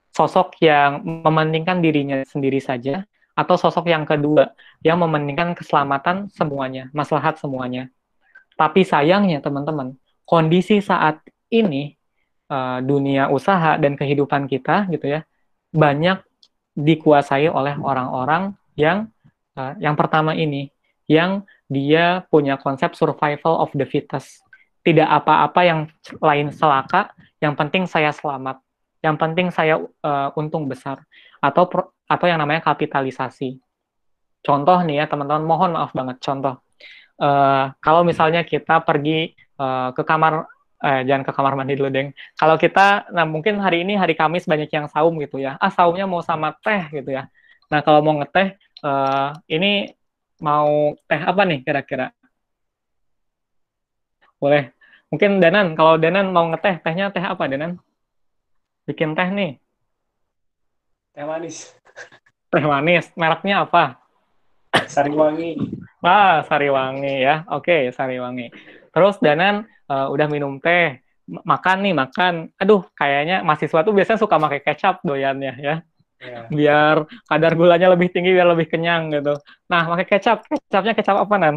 Sosok yang mementingkan dirinya sendiri saja, atau sosok yang kedua yang mementingkan keselamatan semuanya, maslahat semuanya. Tapi sayangnya teman-teman, kondisi saat ini uh, dunia usaha dan kehidupan kita gitu ya banyak dikuasai oleh orang-orang yang uh, yang pertama ini yang dia punya konsep survival of the fittest. Tidak apa-apa yang lain selaka, yang penting saya selamat. Yang penting saya uh, untung besar atau pro, atau yang namanya kapitalisasi. Contoh nih ya teman-teman, mohon maaf banget contoh. Uh, kalau misalnya kita pergi uh, ke kamar eh, jangan ke kamar mandi dulu, Deng. Kalau kita, nah mungkin hari ini hari Kamis banyak yang saum gitu ya. Ah, saumnya mau sama teh gitu ya. Nah, kalau mau ngeteh, uh, ini mau teh apa nih kira-kira? Boleh. Mungkin Danan, kalau Danan mau ngeteh, tehnya teh apa, Danan? Bikin teh nih. Teh manis. Teh manis. Mereknya apa? Sariwangi. Ah, Sariwangi ya. Oke, Sariwangi. Terus Danan uh, udah minum teh, makan nih, makan. Aduh, kayaknya mahasiswa tuh biasanya suka pakai kecap doyannya ya. Yeah. Biar kadar gulanya lebih tinggi, biar lebih kenyang gitu. Nah, pakai kecap. Kecapnya kecap apa, Nan?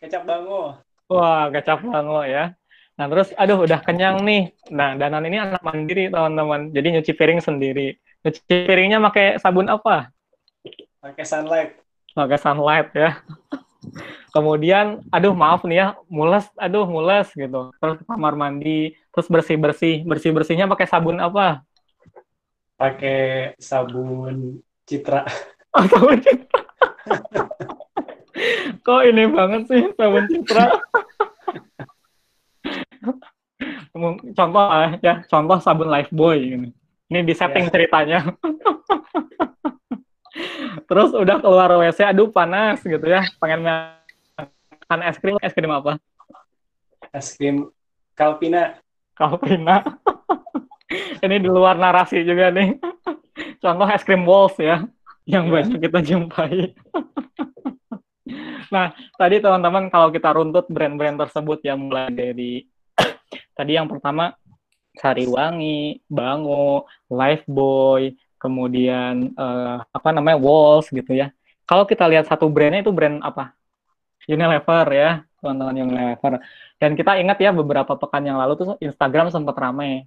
Kecap bango. Wah, kecap bango ya. Nah, terus aduh udah kenyang nih. Nah, Danan ini anak mandiri, teman-teman. Jadi nyuci piring sendiri. Nyuci piringnya pakai sabun apa? Pakai sunlight. Pakai sunlight ya. Kemudian, aduh maaf nih ya, mules, aduh mules gitu. Terus kamar mandi, terus bersih-bersih. Bersih-bersihnya pakai sabun apa? Pakai sabun Citra. Oh, sabun Citra. Kok ini banget sih sabun Citra? contoh ya, contoh sabun Lifebuoy ini. Ini di setting yeah. ceritanya. Terus udah keluar WC, aduh panas gitu ya, pengen makan es krim, es krim apa? Es krim Kalpina. Kalpina. ini di luar narasi juga nih. Contoh es krim Walls ya, yang yeah. banyak kita jumpai. nah, tadi teman-teman kalau kita runtut brand-brand tersebut yang mulai dari tadi yang pertama Sariwangi, Bango, Lifebuoy, kemudian uh, apa namanya Walls gitu ya. Kalau kita lihat satu brandnya itu brand apa? Unilever ya, teman-teman Unilever. Dan kita ingat ya beberapa pekan yang lalu tuh Instagram sempat ramai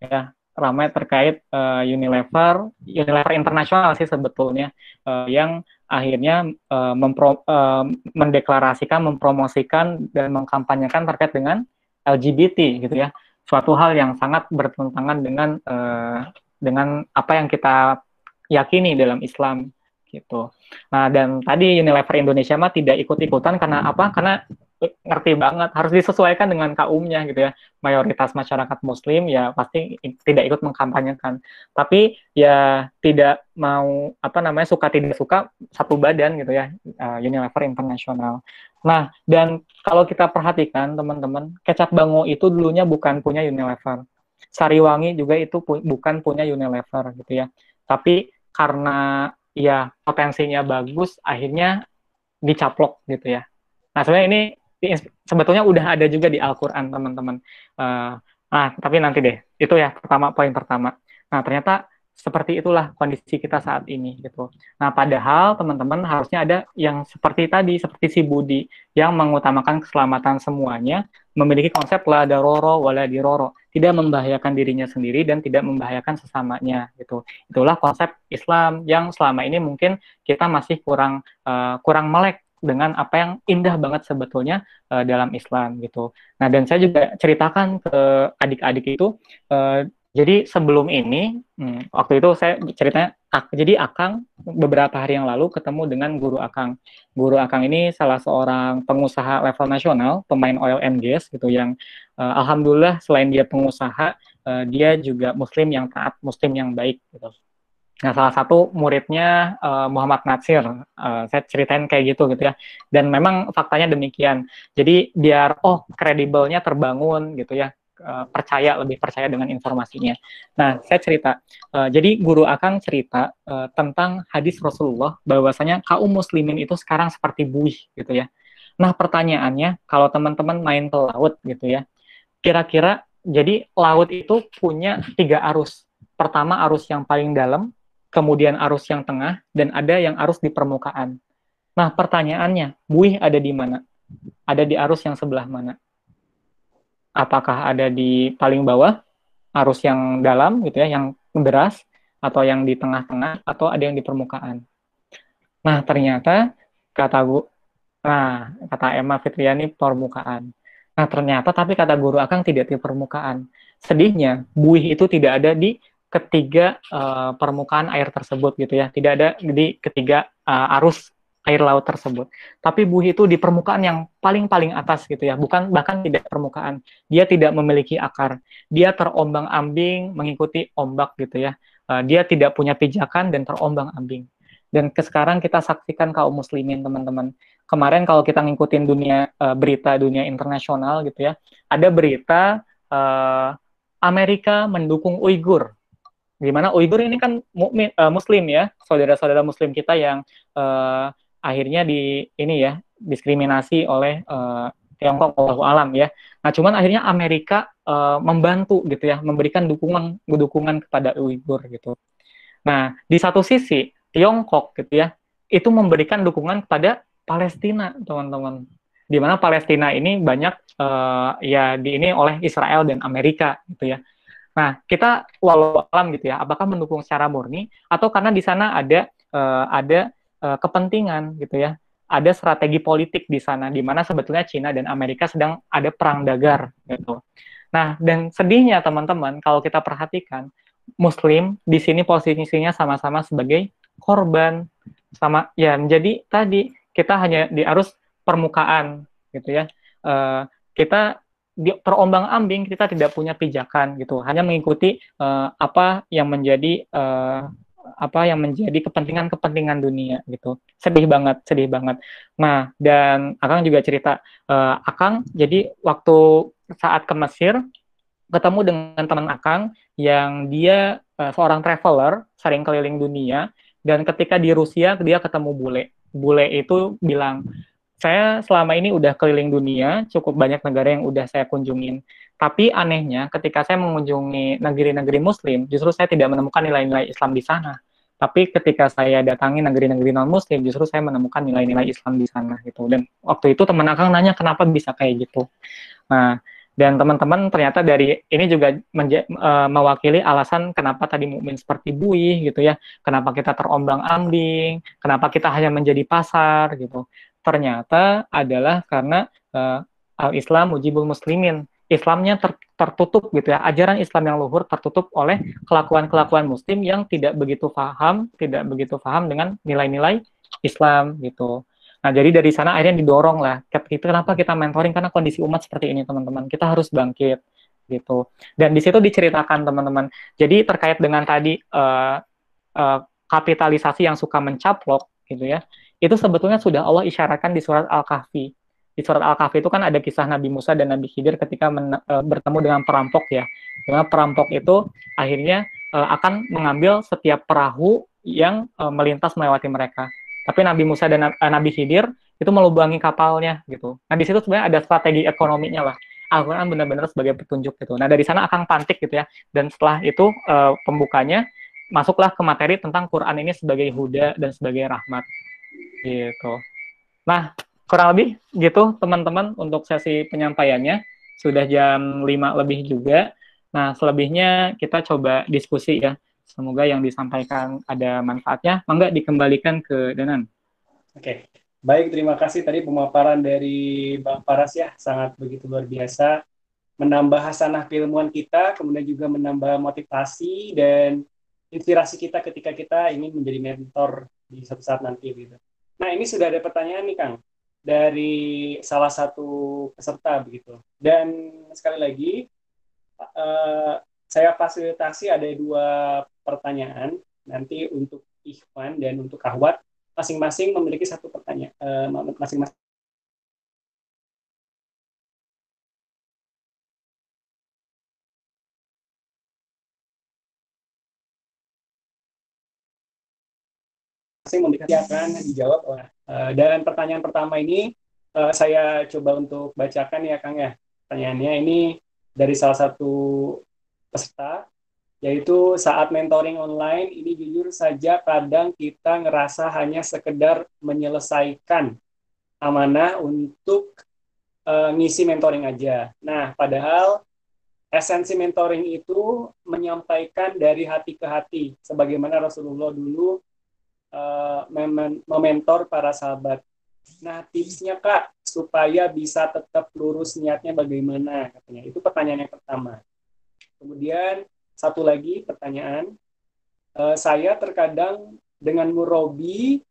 ya, ramai terkait uh, Unilever, Unilever internasional sih sebetulnya uh, yang akhirnya uh, mempro, uh, mendeklarasikan, mempromosikan dan mengkampanyekan terkait dengan LGBT gitu ya. Suatu hal yang sangat bertentangan dengan uh, dengan apa yang kita yakini dalam Islam gitu. Nah dan tadi Unilever Indonesia mah tidak ikut-ikutan karena apa? Karena ngerti banget. Harus disesuaikan dengan kaumnya gitu ya. Mayoritas masyarakat muslim ya pasti tidak ikut mengkampanyekan. Tapi ya tidak mau apa namanya suka tidak suka satu badan gitu ya uh, Unilever Internasional. Nah dan kalau kita perhatikan teman-teman kecap bango itu dulunya bukan punya Unilever. Sariwangi juga itu pu bukan punya Unilever gitu ya. Tapi karena ya potensinya bagus, akhirnya dicaplok gitu ya. Nah sebenarnya ini sebetulnya udah ada juga di Al-Quran teman-teman. Uh, nah tapi nanti deh, itu ya pertama poin pertama. Nah ternyata seperti itulah kondisi kita saat ini gitu. Nah, padahal teman-teman harusnya ada yang seperti tadi, seperti si Budi yang mengutamakan keselamatan semuanya, memiliki konsep la daroro wala diroro, tidak membahayakan dirinya sendiri dan tidak membahayakan sesamanya gitu. Itulah konsep Islam yang selama ini mungkin kita masih kurang uh, kurang melek dengan apa yang indah banget sebetulnya uh, dalam Islam gitu. Nah, dan saya juga ceritakan ke adik-adik itu uh, jadi sebelum ini, hmm, waktu itu saya ceritanya, ak, jadi Akang beberapa hari yang lalu ketemu dengan guru Akang. Guru Akang ini salah seorang pengusaha level nasional, pemain oil and gas gitu, yang uh, alhamdulillah selain dia pengusaha, uh, dia juga Muslim yang taat, Muslim yang baik gitu. Nah, salah satu muridnya uh, Muhammad Natsir, uh, saya ceritain kayak gitu gitu ya. Dan memang faktanya demikian. Jadi biar oh kredibelnya terbangun gitu ya uh, percaya lebih percaya dengan informasinya. Nah, saya cerita. Uh, jadi guru akan cerita uh, tentang hadis Rasulullah bahwasanya kaum muslimin itu sekarang seperti buih gitu ya. Nah, pertanyaannya kalau teman-teman main ke laut gitu ya. Kira-kira jadi laut itu punya tiga arus. Pertama arus yang paling dalam, kemudian arus yang tengah dan ada yang arus di permukaan. Nah, pertanyaannya, buih ada di mana? Ada di arus yang sebelah mana? apakah ada di paling bawah arus yang dalam gitu ya yang deras atau yang di tengah-tengah atau ada yang di permukaan. Nah, ternyata kata Bu nah, kata Emma Fitriani permukaan. Nah, ternyata tapi kata guru Akang tidak di permukaan. Sedihnya, buih itu tidak ada di ketiga uh, permukaan air tersebut gitu ya. Tidak ada di ketiga uh, arus air laut tersebut. Tapi buih itu di permukaan yang paling-paling atas gitu ya, bukan bahkan tidak permukaan. Dia tidak memiliki akar. Dia terombang-ambing mengikuti ombak gitu ya. Uh, dia tidak punya pijakan dan terombang-ambing. Dan ke sekarang kita saksikan kaum muslimin teman-teman. Kemarin kalau kita ngikutin dunia uh, berita dunia internasional gitu ya, ada berita uh, Amerika mendukung Uighur. Gimana Uighur ini kan mukmin uh, muslim ya, saudara-saudara muslim kita yang uh, akhirnya di ini ya diskriminasi oleh uh, Tiongkok Allah alam ya. Nah, cuman akhirnya Amerika uh, membantu gitu ya, memberikan dukungan dukungan kepada Uighur gitu. Nah, di satu sisi Tiongkok gitu ya, itu memberikan dukungan kepada Palestina, teman-teman. Di mana Palestina ini banyak uh, ya di ini oleh Israel dan Amerika gitu ya. Nah, kita walau alam gitu ya, apakah mendukung secara murni atau karena di sana ada uh, ada uh, kepentingan gitu ya, ada strategi politik di sana di mana sebetulnya Cina dan Amerika sedang ada perang dagar gitu. Nah, dan sedihnya teman-teman kalau kita perhatikan Muslim di sini posisinya sama-sama sebagai korban. Sama ya jadi tadi kita hanya di arus permukaan gitu ya. Uh, kita terombang ambing kita tidak punya pijakan gitu. Hanya mengikuti uh, apa yang menjadi uh, apa yang menjadi kepentingan-kepentingan dunia gitu. Sedih banget sedih banget. Nah dan akang juga cerita uh, akang jadi waktu saat ke Mesir ketemu dengan teman akang yang dia uh, seorang traveler sering keliling dunia dan ketika di Rusia dia ketemu bule. Bule itu bilang, saya selama ini udah keliling dunia, cukup banyak negara yang udah saya kunjungin. Tapi anehnya ketika saya mengunjungi negeri-negeri muslim, justru saya tidak menemukan nilai-nilai Islam di sana. Tapi ketika saya datangi negeri-negeri non-muslim, justru saya menemukan nilai-nilai Islam di sana gitu. Dan waktu itu teman akang nanya kenapa bisa kayak gitu. Nah, dan teman-teman ternyata dari ini juga uh, mewakili alasan kenapa tadi mukmin seperti buih gitu ya kenapa kita terombang-ambing kenapa kita hanya menjadi pasar gitu ternyata adalah karena uh, al-Islam mujibul muslimin Islamnya ter, tertutup gitu ya ajaran Islam yang luhur tertutup oleh kelakuan-kelakuan muslim yang tidak begitu paham tidak begitu paham dengan nilai-nilai Islam gitu Nah, jadi dari sana akhirnya didorong lah. Kita, kenapa kita mentoring? Karena kondisi umat seperti ini, teman-teman. Kita harus bangkit, gitu. Dan di situ diceritakan, teman-teman. Jadi terkait dengan tadi uh, uh, kapitalisasi yang suka mencaplok, gitu ya. Itu sebetulnya sudah Allah isyaratkan di surat Al-Kahfi. Di surat Al-Kahfi itu kan ada kisah Nabi Musa dan Nabi Khidir ketika men, uh, bertemu dengan perampok ya. Dengan perampok itu akhirnya uh, akan mengambil setiap perahu yang uh, melintas melewati mereka tapi Nabi Musa dan uh, Nabi Khidir itu melubangi kapalnya gitu. Nah di situ sebenarnya ada strategi ekonominya lah. Al-Quran benar-benar sebagai petunjuk gitu. Nah dari sana akan pantik gitu ya. Dan setelah itu uh, pembukanya masuklah ke materi tentang Quran ini sebagai huda dan sebagai rahmat gitu. Nah kurang lebih gitu teman-teman untuk sesi penyampaiannya sudah jam 5 lebih juga. Nah selebihnya kita coba diskusi ya Semoga yang disampaikan ada manfaatnya. Mangga dikembalikan ke Danan. Oke, baik terima kasih tadi pemaparan dari Bang Paras ya, sangat begitu luar biasa. Menambah hasanah keilmuan kita, kemudian juga menambah motivasi dan inspirasi kita ketika kita ingin menjadi mentor di suatu saat nanti gitu. Nah ini sudah ada pertanyaan nih Kang dari salah satu peserta begitu. Dan sekali lagi uh, saya fasilitasi ada dua pertanyaan nanti untuk Ikhwan dan untuk Kahwat masing-masing memiliki satu pertanyaan uh, masing-masing masing akan dijawab uh, dan pertanyaan pertama ini uh, saya coba untuk bacakan ya Kang ya pertanyaannya ini dari salah satu peserta yaitu saat mentoring online ini jujur saja kadang kita ngerasa hanya sekedar menyelesaikan amanah untuk uh, ngisi mentoring aja. Nah, padahal esensi mentoring itu menyampaikan dari hati ke hati, sebagaimana Rasulullah dulu uh, mementor para sahabat. Nah, tipsnya Kak, supaya bisa tetap lurus niatnya bagaimana katanya. Itu pertanyaan yang pertama. Kemudian satu lagi pertanyaan, uh, saya terkadang dengan murobi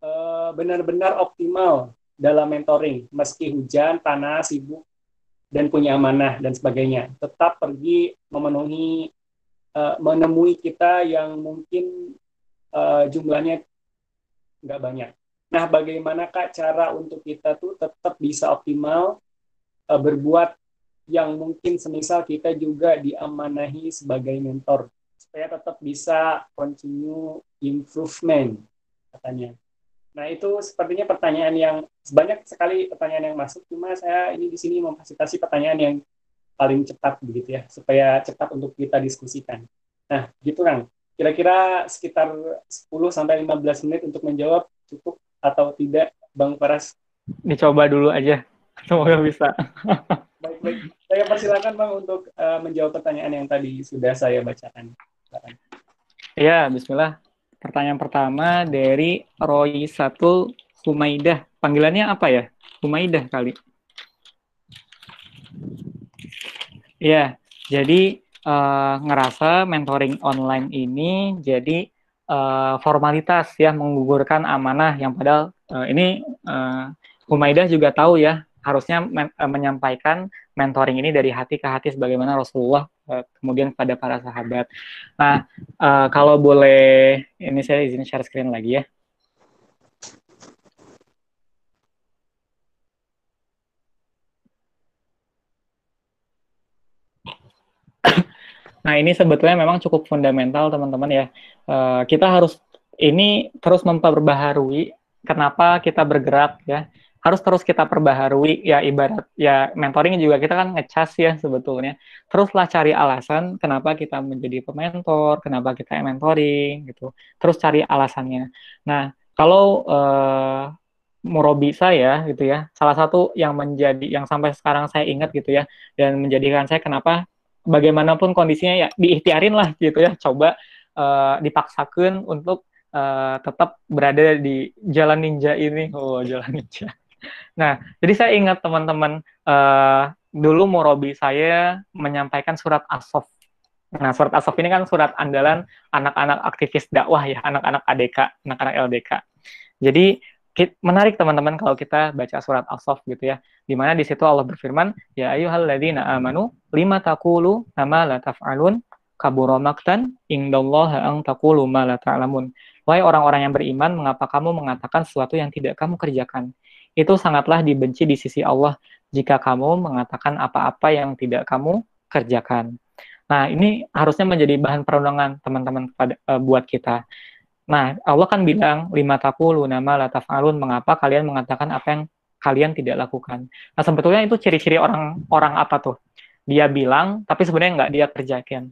uh, benar-benar optimal dalam mentoring, meski hujan, panas, sibuk, dan punya amanah dan sebagainya. Tetap pergi memenuhi, uh, menemui kita yang mungkin uh, jumlahnya nggak banyak. Nah, bagaimana kak cara untuk kita tuh tetap bisa optimal uh, berbuat yang mungkin semisal kita juga diamanahi sebagai mentor supaya tetap bisa continue improvement katanya. Nah, itu sepertinya pertanyaan yang banyak sekali pertanyaan yang masuk, cuma saya ini di sini memfasilitasi pertanyaan yang paling cepat begitu ya, supaya cepat untuk kita diskusikan. Nah, gitu kan. Kira-kira sekitar 10 sampai 15 menit untuk menjawab cukup atau tidak, Bang Paras? Dicoba dulu aja. Semoga bisa. baik, baik. Saya persilakan Bang untuk uh, menjawab pertanyaan yang tadi sudah saya bacakan. Iya, bismillah. Pertanyaan pertama dari Roy satu Humaidah. Panggilannya apa ya? Humaidah kali. Iya, jadi uh, ngerasa mentoring online ini jadi uh, formalitas ya menggugurkan amanah yang padahal uh, ini uh, Humaidah juga tahu ya harusnya men menyampaikan mentoring ini dari hati ke hati sebagaimana Rasulullah kemudian kepada para sahabat. Nah, uh, kalau boleh ini saya izin share screen lagi ya. Nah, ini sebetulnya memang cukup fundamental, teman-teman ya. Uh, kita harus ini terus memperbaharui kenapa kita bergerak ya harus terus kita perbaharui ya ibarat ya mentoring juga kita kan ngecas ya sebetulnya. Teruslah cari alasan kenapa kita menjadi pementor kenapa kita mentoring gitu. Terus cari alasannya. Nah kalau uh, murobi saya gitu ya salah satu yang menjadi yang sampai sekarang saya ingat gitu ya dan menjadikan saya kenapa bagaimanapun kondisinya ya diikhtiarin lah gitu ya coba uh, dipaksakan untuk uh, tetap berada di jalan ninja ini. Oh jalan ninja Nah, jadi saya ingat teman-teman uh, dulu Morobi saya menyampaikan surat Asof. Nah, surat Asof ini kan surat andalan anak-anak aktivis dakwah ya, anak-anak ADK, anak-anak LDK. Jadi menarik teman-teman kalau kita baca surat Asof gitu ya, di mana di situ Allah berfirman, ya ayyuhalladzina amanu lima takulu nama la taf'alun kabura maktan indallaha ang taqulu ma la ta'lamun. Wahai orang-orang yang beriman, mengapa kamu mengatakan sesuatu yang tidak kamu kerjakan? Itu sangatlah dibenci di sisi Allah jika kamu mengatakan apa-apa yang tidak kamu kerjakan. Nah, ini harusnya menjadi bahan perundangan teman-teman pada uh, buat kita. Nah, Allah kan bilang lima takulu nama lataf alun mengapa kalian mengatakan apa yang kalian tidak lakukan. Nah, sebetulnya itu ciri-ciri orang orang apa tuh? Dia bilang tapi sebenarnya nggak dia kerjakan,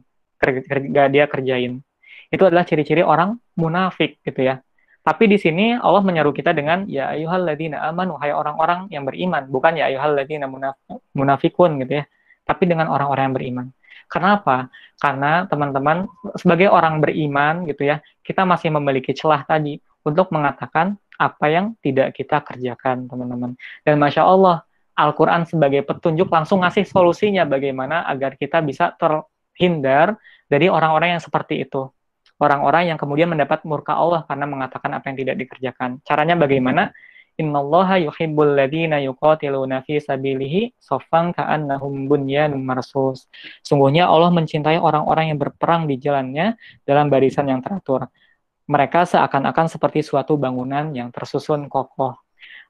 nggak dia kerjain. Itu adalah ciri-ciri orang munafik gitu ya. Tapi di sini Allah menyeru kita dengan ya ayyuhalladzina amanu hai orang-orang yang beriman, bukan ya ayyuhalladzina munaf munafikun gitu ya. Tapi dengan orang-orang yang beriman. Kenapa? Karena teman-teman sebagai orang beriman gitu ya, kita masih memiliki celah tadi untuk mengatakan apa yang tidak kita kerjakan, teman-teman. Dan masya Allah, Al-Quran sebagai petunjuk langsung ngasih solusinya bagaimana agar kita bisa terhindar dari orang-orang yang seperti itu orang-orang yang kemudian mendapat murka Allah karena mengatakan apa yang tidak dikerjakan. Caranya bagaimana? Innallaha yuhibbul ladzina yuqatiluna fi sabilihi saffan ka'annahum bunyanun marsus. Sungguhnya Allah mencintai orang-orang yang berperang di jalannya dalam barisan yang teratur. Mereka seakan-akan seperti suatu bangunan yang tersusun kokoh.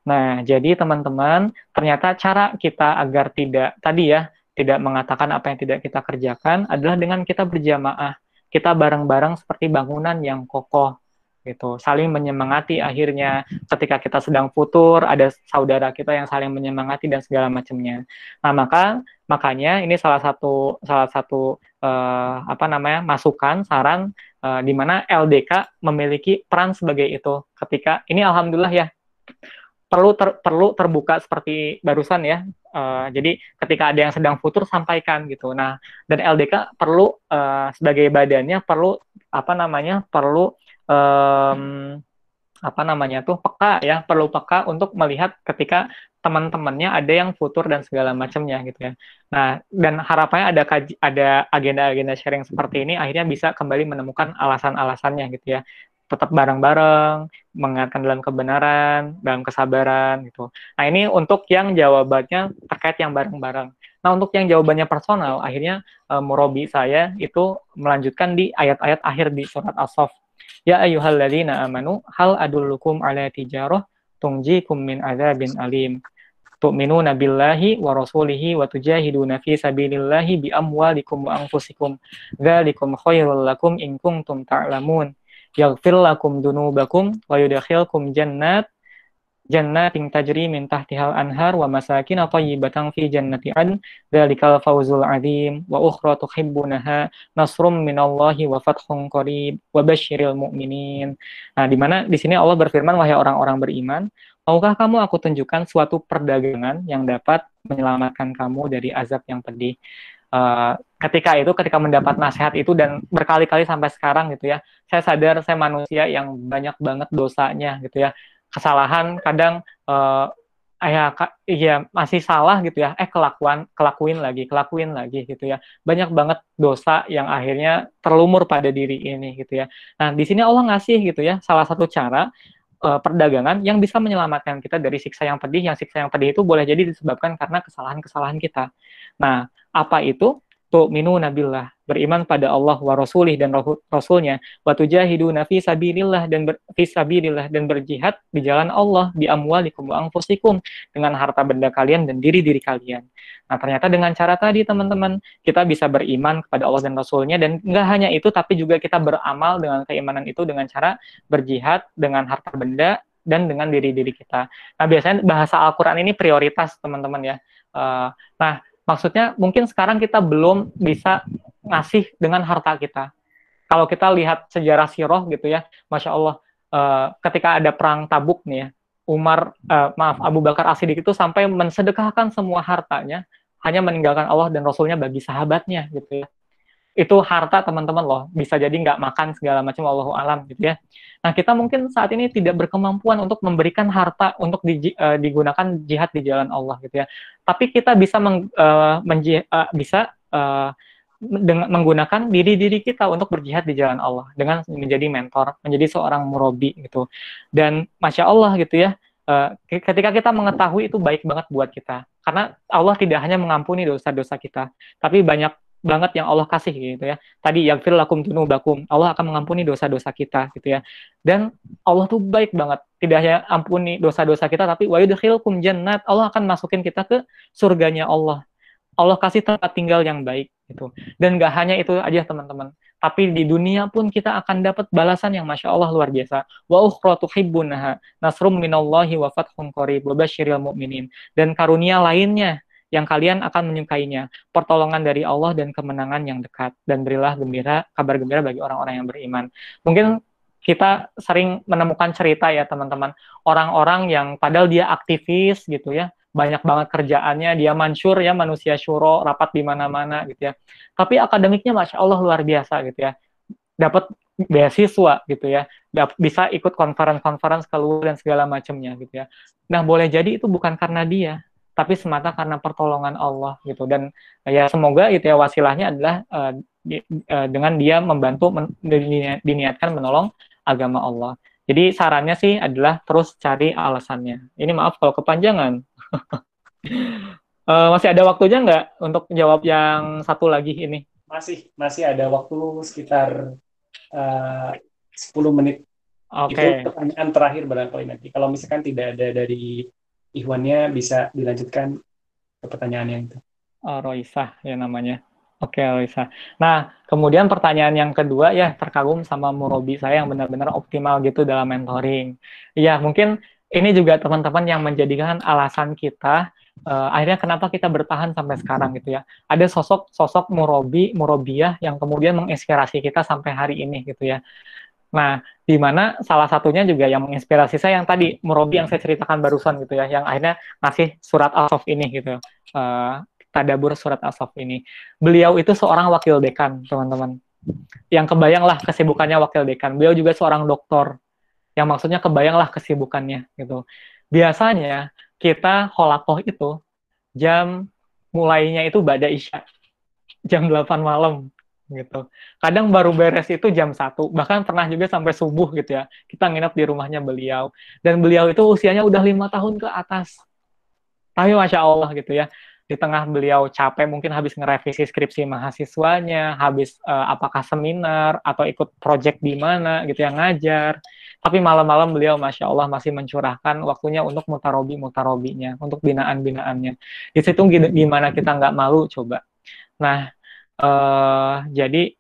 Nah, jadi teman-teman, ternyata cara kita agar tidak tadi ya, tidak mengatakan apa yang tidak kita kerjakan adalah dengan kita berjamaah kita bareng-bareng seperti bangunan yang kokoh gitu. Saling menyemangati akhirnya. Ketika kita sedang futur ada saudara kita yang saling menyemangati dan segala macamnya. Nah maka makanya ini salah satu salah satu uh, apa namanya masukan saran uh, di mana LDK memiliki peran sebagai itu. Ketika ini alhamdulillah ya perlu ter, perlu terbuka seperti barusan ya Uh, jadi ketika ada yang sedang futur sampaikan gitu. Nah, dan LDK perlu uh, sebagai badannya perlu apa namanya perlu um, apa namanya tuh peka ya perlu peka untuk melihat ketika teman-temannya ada yang futur dan segala macamnya gitu ya. Nah dan harapannya ada kaji, ada agenda-agenda sharing seperti ini akhirnya bisa kembali menemukan alasan-alasannya gitu ya. Tetap bareng-bareng, mengingatkan dalam kebenaran, dalam kesabaran gitu. Nah ini untuk yang jawabannya terkait yang bareng-bareng. Nah untuk yang jawabannya personal akhirnya uh, murobi saya itu melanjutkan di ayat-ayat akhir di surat As-Saff Ya ayyuhalladzina amanu hal adullukum ala tijarah tungjikum min adzabin alim. Tu'minuna billahi wa rasulihi wa tujahiduna fi sabilillahi bi amwalikum wa anfusikum. Dzalikum khairul lakum in kuntum ta'lamun. Yaghfir lakum dunubakum wa yudkhilkum jannat jannatin tajri min tahtihal anhar wa masakin thayyibatan fi jannati adn dzalikal fawzul azim wa ukhra tuhibbunaha nasrum minallahi wa fathun qarib wa basyiril mu'minin. Nah, di mana di sini Allah berfirman wahai orang-orang beriman, maukah kamu aku tunjukkan suatu perdagangan yang dapat menyelamatkan kamu dari azab yang pedih? Uh, ketika itu ketika mendapat nasihat itu dan berkali-kali sampai sekarang gitu ya saya sadar saya manusia yang banyak banget dosanya gitu ya. Kesalahan kadang uh, ya iya masih salah gitu ya. Eh kelakuan kelakuin lagi kelakuin lagi gitu ya. Banyak banget dosa yang akhirnya terlumur pada diri ini gitu ya. Nah di sini Allah ngasih gitu ya salah satu cara uh, perdagangan yang bisa menyelamatkan kita dari siksa yang pedih. Yang siksa yang pedih itu boleh jadi disebabkan karena kesalahan-kesalahan kita. Nah apa itu tu'minu nabillah beriman pada Allah wa rasulih dan rasulnya wa tujahiduna fi sabilillah dan ber, fi sabilillah dan berjihad di jalan Allah bi amwalikum wa anfusikum dengan harta benda kalian dan diri-diri kalian. Nah, ternyata dengan cara tadi teman-teman kita bisa beriman kepada Allah dan rasulnya dan enggak hanya itu tapi juga kita beramal dengan keimanan itu dengan cara berjihad dengan harta benda dan dengan diri-diri kita. Nah, biasanya bahasa Al-Qur'an ini prioritas teman-teman ya. Uh, nah, Maksudnya mungkin sekarang kita belum bisa ngasih dengan harta kita. Kalau kita lihat sejarah siroh gitu ya, masya Allah, uh, ketika ada perang Tabuk nih ya, Umar, uh, maaf Abu Bakar As-Siddiq itu sampai mensedekahkan semua hartanya hanya meninggalkan Allah dan Rasulnya bagi sahabatnya gitu ya itu harta teman-teman loh bisa jadi nggak makan segala macam Allah alam gitu ya. Nah kita mungkin saat ini tidak berkemampuan untuk memberikan harta untuk di, uh, digunakan jihad di jalan Allah gitu ya. Tapi kita bisa meng, uh, menji, uh, bisa uh, dengan menggunakan diri-diri kita untuk berjihad di jalan Allah dengan menjadi mentor menjadi seorang murabi gitu. Dan masya Allah gitu ya Uh, ketika kita mengetahui itu baik banget buat kita. Karena Allah tidak hanya mengampuni dosa-dosa kita tapi banyak banget yang Allah kasih gitu ya. Tadi yang fil lakum bakum Allah akan mengampuni dosa-dosa kita gitu ya. Dan Allah tuh baik banget. Tidak hanya ampuni dosa-dosa kita tapi wa yudkhilkum jannat. Allah akan masukin kita ke surganya Allah. Allah kasih tempat tinggal yang baik gitu. Dan gak hanya itu aja teman-teman. Tapi di dunia pun kita akan dapat balasan yang masya Allah luar biasa. Wa ukhra nasrum minallahi wa fathun qarib wa basyiril mu'minin. Dan karunia lainnya yang kalian akan menyukainya, pertolongan dari Allah dan kemenangan yang dekat, dan berilah gembira, kabar gembira bagi orang-orang yang beriman. Mungkin kita sering menemukan cerita ya teman-teman, orang-orang yang padahal dia aktivis gitu ya, banyak banget kerjaannya, dia mansur ya, manusia syuro, rapat di mana-mana gitu ya. Tapi akademiknya Masya Allah luar biasa gitu ya. Dapat beasiswa gitu ya, bisa ikut konferensi-konferensi keluar dan segala macamnya gitu ya. Nah boleh jadi itu bukan karena dia, tapi semata karena pertolongan Allah gitu dan ya semoga itu ya wasilahnya adalah uh, di, uh, dengan dia membantu men, diniatkan menolong agama Allah. Jadi sarannya sih adalah terus cari alasannya. Ini maaf kalau kepanjangan. uh, masih ada waktunya nggak untuk jawab yang satu lagi ini? Masih, masih ada waktu sekitar uh, 10 menit. Oke. Okay. Itu pertanyaan terakhir barangkali nanti. Kalau misalkan tidak ada dari Ikhwannya bisa dilanjutkan ke pertanyaan yang itu. Oh, Roisa ya namanya. Oke, Roisa. Nah, kemudian pertanyaan yang kedua ya terkagum sama Murobi saya yang benar-benar optimal gitu dalam mentoring. Iya, mungkin ini juga teman-teman yang menjadikan alasan kita uh, akhirnya kenapa kita bertahan sampai sekarang gitu ya. Ada sosok sosok Murobi, Murobiah yang kemudian menginspirasi kita sampai hari ini gitu ya. Nah, di mana salah satunya juga yang menginspirasi saya yang tadi Murobi yang saya ceritakan barusan gitu ya, yang akhirnya ngasih surat Al-Sof ini gitu, uh, tadabur surat Al-Sof ini. Beliau itu seorang wakil dekan, teman-teman. yang kebayang lah kesibukannya wakil dekan. Beliau juga seorang dokter, yang maksudnya kebayang lah kesibukannya gitu. Biasanya kita holakoh itu jam mulainya itu pada isya, jam 8 malam gitu. Kadang baru beres itu jam satu, bahkan pernah juga sampai subuh gitu ya. Kita nginep di rumahnya beliau. Dan beliau itu usianya udah lima tahun ke atas. Tapi Masya Allah gitu ya di tengah beliau capek mungkin habis ngerevisi skripsi mahasiswanya, habis uh, apakah seminar atau ikut project di mana gitu yang ngajar. Tapi malam-malam beliau masya Allah masih mencurahkan waktunya untuk mutarobi mutarobinya, untuk binaan-binaannya. Di situ gimana kita nggak malu coba. Nah, uh, jadi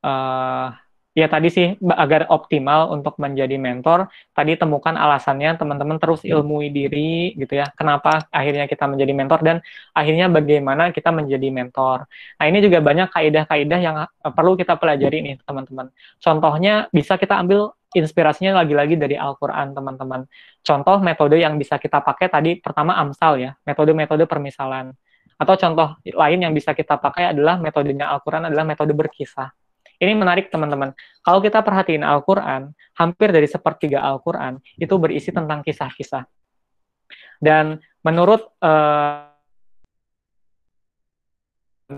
uh, ya tadi sih agar optimal untuk menjadi mentor tadi temukan alasannya teman-teman terus ilmui diri gitu ya. Kenapa akhirnya kita menjadi mentor dan akhirnya bagaimana kita menjadi mentor. Nah ini juga banyak kaidah-kaidah yang eh, perlu kita pelajari nih teman-teman. Contohnya bisa kita ambil inspirasinya lagi-lagi dari Al-Quran teman-teman. Contoh metode yang bisa kita pakai tadi pertama amsal ya metode-metode permisalan atau contoh lain yang bisa kita pakai adalah metodenya Al-Quran adalah metode berkisah ini menarik teman-teman. Kalau kita perhatiin Al-Quran, hampir dari sepertiga Al-Quran itu berisi tentang kisah-kisah. Dan menurut uh,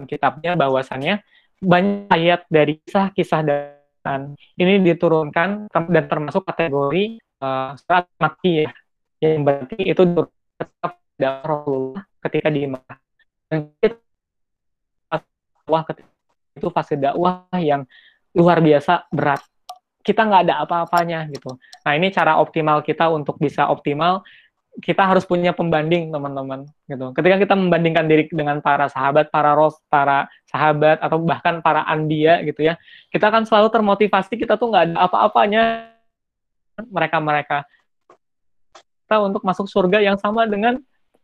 kitabnya bahwasannya banyak ayat dari kisah-kisah dan ini diturunkan dan termasuk kategori uh, surat mati ya, yang berarti itu ketika di Mekah. Dan ketika itu fase dakwah yang luar biasa berat. Kita nggak ada apa-apanya gitu. Nah ini cara optimal kita untuk bisa optimal. Kita harus punya pembanding teman-teman gitu. Ketika kita membandingkan diri dengan para sahabat, para ros, para sahabat atau bahkan para andia gitu ya, kita kan selalu termotivasi kita tuh nggak ada apa-apanya mereka-mereka. Kita untuk masuk surga yang sama dengan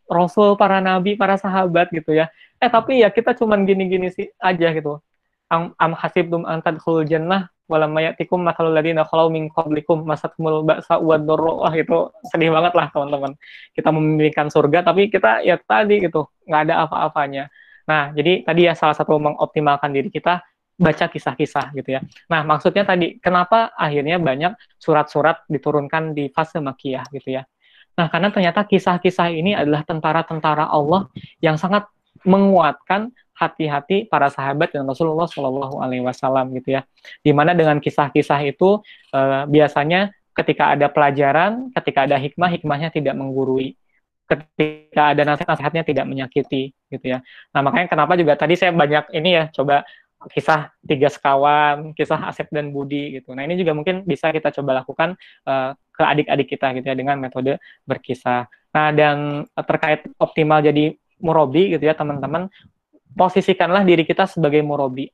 Rasul, para nabi, para sahabat gitu ya. Eh tapi ya kita cuman gini-gini sih aja gitu. Am, am hasibtum an tadkhulul jannah walam mayatikum masalul ladina khalau min qablikum masatkumul ba'sa wad wah itu sedih banget lah teman-teman. Kita memimpikan surga tapi kita ya tadi gitu nggak ada apa-apanya. Nah jadi tadi ya salah satu mengoptimalkan diri kita baca kisah-kisah gitu ya. Nah maksudnya tadi kenapa akhirnya banyak surat-surat diturunkan di fase makiyah gitu ya nah karena ternyata kisah-kisah ini adalah tentara-tentara Allah yang sangat menguatkan hati-hati para sahabat dan Rasulullah Shallallahu Alaihi Wasallam gitu ya. Di mana dengan kisah-kisah itu uh, biasanya ketika ada pelajaran, ketika ada hikmah, hikmahnya tidak menggurui. Ketika ada nasihat-nasihatnya tidak menyakiti gitu ya. Nah makanya kenapa juga tadi saya banyak ini ya coba kisah tiga sekawan, kisah Asep dan Budi gitu. Nah ini juga mungkin bisa kita coba lakukan uh, ke adik-adik kita gitu ya dengan metode berkisah. Nah dan terkait optimal jadi murobi gitu ya teman-teman posisikanlah diri kita sebagai murobi.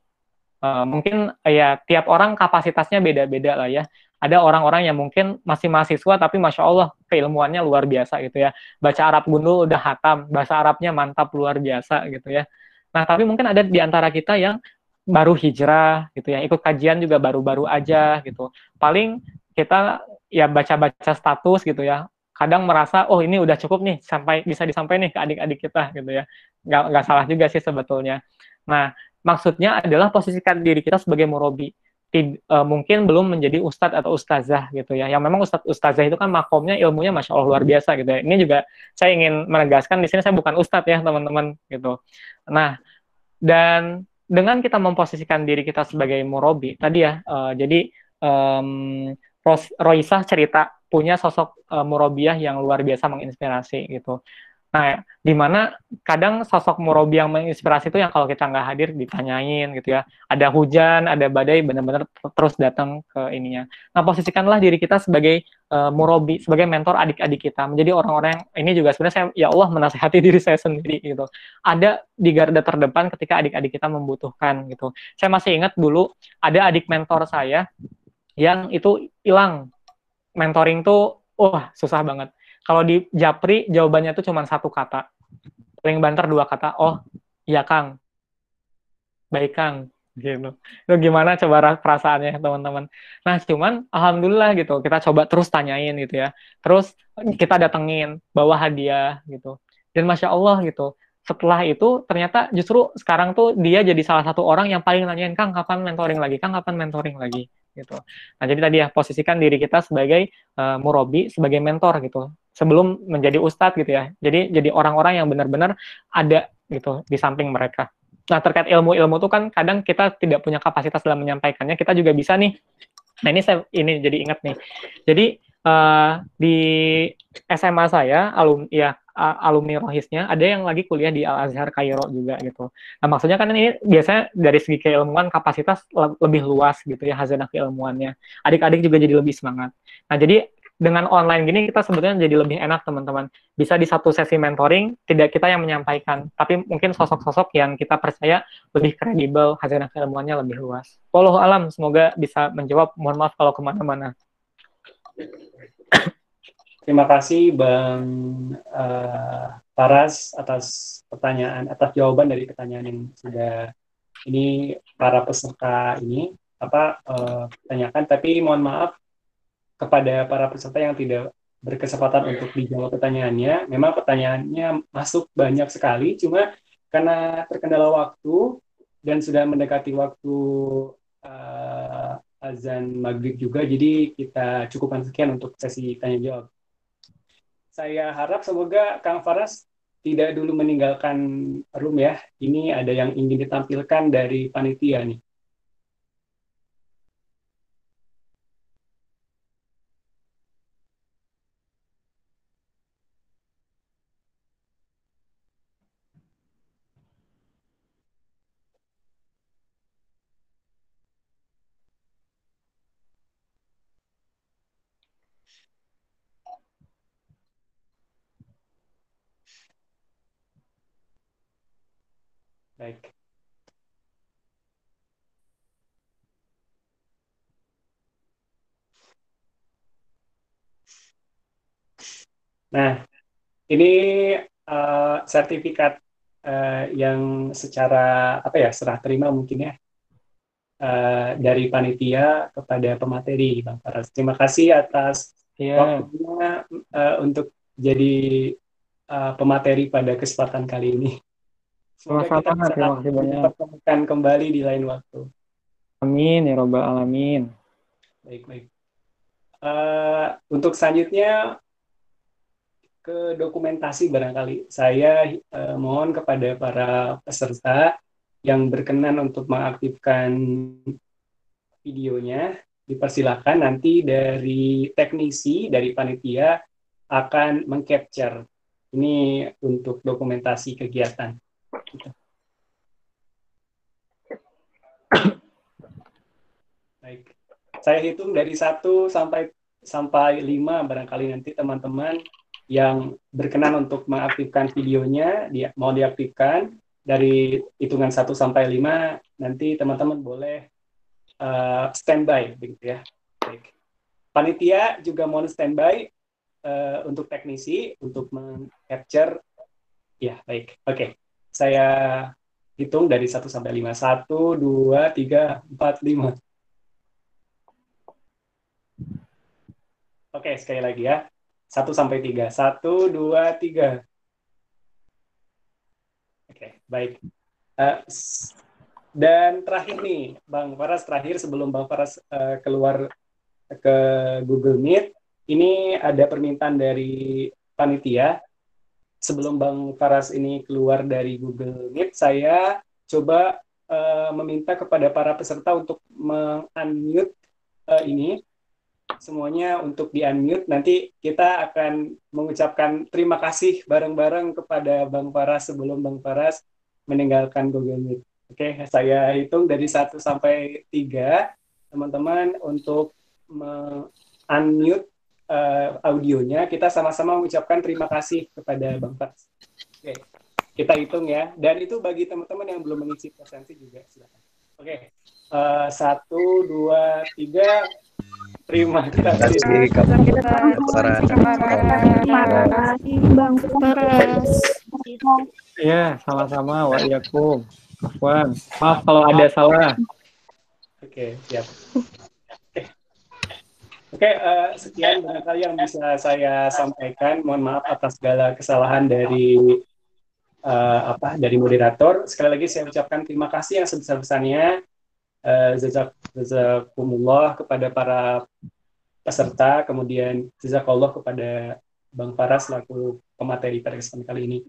Uh, mungkin ya tiap orang kapasitasnya beda-beda lah ya. Ada orang-orang yang mungkin masih mahasiswa tapi masya Allah keilmuannya luar biasa gitu ya. Baca Arab gundul udah hatam, bahasa Arabnya mantap luar biasa gitu ya. Nah tapi mungkin ada di antara kita yang baru hijrah gitu ya, ikut kajian juga baru-baru aja gitu. Paling kita ya baca-baca status gitu ya, kadang merasa oh ini udah cukup nih sampai bisa disampaikan nih ke adik-adik kita gitu ya. Nggak nggak salah juga sih sebetulnya. Nah maksudnya adalah posisikan diri kita sebagai murobi. Tid, uh, mungkin belum menjadi ustadz atau ustazah gitu ya. Yang memang ustadz ustazah itu kan makomnya ilmunya masya allah luar biasa gitu ya. Ini juga saya ingin menegaskan di sini saya bukan ustadz ya teman-teman gitu. Nah dan dengan kita memposisikan diri kita sebagai murobi tadi ya uh, jadi um, Roisah cerita punya sosok uh, murobiah yang luar biasa menginspirasi gitu. Nah, di mana kadang sosok murabi yang menginspirasi itu yang kalau kita nggak hadir ditanyain gitu ya. Ada hujan, ada badai, benar-benar terus datang ke ininya. Nah, posisikanlah diri kita sebagai uh, murabi, sebagai mentor adik-adik kita. Menjadi orang-orang ini juga sebenarnya saya ya Allah menasehati diri saya sendiri gitu. Ada di garda terdepan ketika adik-adik kita membutuhkan gitu. Saya masih ingat dulu ada adik mentor saya yang itu hilang mentoring tuh wah susah banget. Kalau di Japri jawabannya tuh cuma satu kata. Paling banter dua kata. Oh, iya Kang. Baik Kang. Gitu. Itu gimana coba perasaannya teman-teman. Nah, cuman alhamdulillah gitu. Kita coba terus tanyain gitu ya. Terus kita datengin, bawa hadiah gitu. Dan masya Allah gitu. setelah itu ternyata justru sekarang tuh dia jadi salah satu orang yang paling nanyain Kang kapan mentoring lagi, Kang kapan mentoring lagi gitu. Nah jadi tadi ya posisikan diri kita sebagai uh, murobi, sebagai mentor gitu sebelum menjadi ustadz gitu ya. Jadi jadi orang-orang yang benar-benar ada gitu di samping mereka. Nah terkait ilmu-ilmu itu kan kadang kita tidak punya kapasitas dalam menyampaikannya, kita juga bisa nih. Nah ini saya ini jadi ingat nih. Jadi uh, di SMA saya alum ya alumni rohisnya ada yang lagi kuliah di Al Azhar Kairo juga gitu. Nah maksudnya kan ini biasanya dari segi keilmuan kapasitas lebih luas gitu ya hazanah keilmuannya. Adik-adik juga jadi lebih semangat. Nah jadi dengan online gini kita sebetulnya jadi lebih enak teman-teman. Bisa di satu sesi mentoring tidak kita yang menyampaikan, tapi mungkin sosok-sosok yang kita percaya lebih kredibel, hazanah keilmuannya lebih luas. Walau alam, semoga bisa menjawab. Mohon maaf kalau ke mana-mana. Terima kasih Bang uh, Paras atas pertanyaan, atas jawaban dari pertanyaan yang sudah ini para peserta ini apa uh, tanyakan. Tapi mohon maaf kepada para peserta yang tidak berkesempatan untuk dijawab pertanyaannya. Memang pertanyaannya masuk banyak sekali, cuma karena terkendala waktu dan sudah mendekati waktu uh, azan maghrib juga, jadi kita cukupkan sekian untuk sesi tanya jawab saya harap semoga Kang Faras tidak dulu meninggalkan room ya. Ini ada yang ingin ditampilkan dari panitia nih. Baik. Nah, ini uh, sertifikat uh, yang secara apa ya serah terima mungkin ya uh, dari panitia kepada pemateri Bang Faras. Terima kasih atas yeah. waktunya uh, untuk jadi uh, pemateri pada kesempatan kali ini. Semoga kita bisa terima kasih banyak. Pertemukan kembali di lain waktu. Amin ya robbal alamin. Baik baik. Uh, untuk selanjutnya ke dokumentasi barangkali saya uh, mohon kepada para peserta yang berkenan untuk mengaktifkan videonya dipersilakan nanti dari teknisi dari panitia akan mengcapture ini untuk dokumentasi kegiatan. Baik. Saya hitung dari satu sampai sampai lima barangkali nanti teman-teman yang berkenan untuk mengaktifkan videonya dia mau diaktifkan dari hitungan satu sampai lima nanti teman-teman boleh uh, standby begitu ya. Baik. Panitia juga mohon standby uh, untuk teknisi untuk mengcapture ya baik. Oke. Okay saya hitung dari 1 sampai 5. 1, 2, 3, 4, 5. Oke, sekali lagi ya. 1 sampai 3. 1, 2, 3. Oke, baik. Uh, dan terakhir nih, Bang Faras, terakhir sebelum Bang Faras uh, keluar ke Google Meet, ini ada permintaan dari panitia sebelum Bang Faras ini keluar dari Google Meet, saya coba uh, meminta kepada para peserta untuk mengunmute uh, ini semuanya untuk di-unmute. Nanti kita akan mengucapkan terima kasih bareng-bareng kepada Bang Faras sebelum Bang Faras meninggalkan Google Meet. Oke, saya hitung dari 1 sampai 3, teman-teman, untuk unmute uh, audionya, kita sama-sama mengucapkan terima kasih kepada Bang Fats. Oke, kita hitung ya. Dan itu bagi teman-teman yang belum mengisi presensi juga, silakan. Oke, uh, satu, dua, tiga. Terima kasih. Terima kasih, Terima kasih, Bang Faras. Iya, sama-sama. Waalaikumsalam. Maaf kalau ada salah. Oke, siap. Oke, uh, sekian barangkali yang bisa saya sampaikan. Mohon maaf atas segala kesalahan dari uh, apa dari moderator. Sekali lagi saya ucapkan terima kasih yang sebesar-besarnya uh, jazakumullah kepada para peserta, kemudian jazakallah kepada Bang Faras selaku pemateri pada kesempatan kali ini.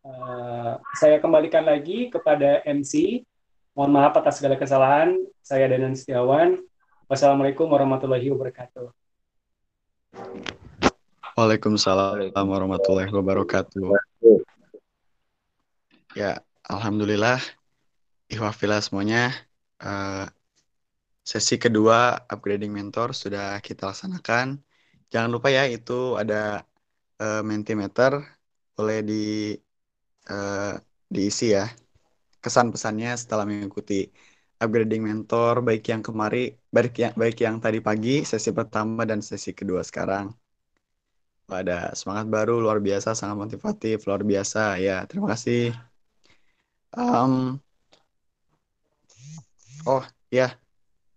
Uh, saya kembalikan lagi kepada MC. Mohon maaf atas segala kesalahan. Saya Danan Setiawan. Wassalamualaikum warahmatullahi wabarakatuh. Waalaikumsalam warahmatullahi wabarakatuh. Ya, alhamdulillah. Ihwafillah semuanya. Uh, sesi kedua upgrading mentor sudah kita laksanakan. Jangan lupa ya itu ada uh, mentimeter. Boleh di uh, diisi ya kesan pesannya setelah mengikuti upgrading mentor baik yang kemari baik yang baik yang tadi pagi sesi pertama dan sesi kedua sekarang. Ada semangat baru luar biasa sangat motivatif luar biasa. Ya terima kasih. Um, oh ya.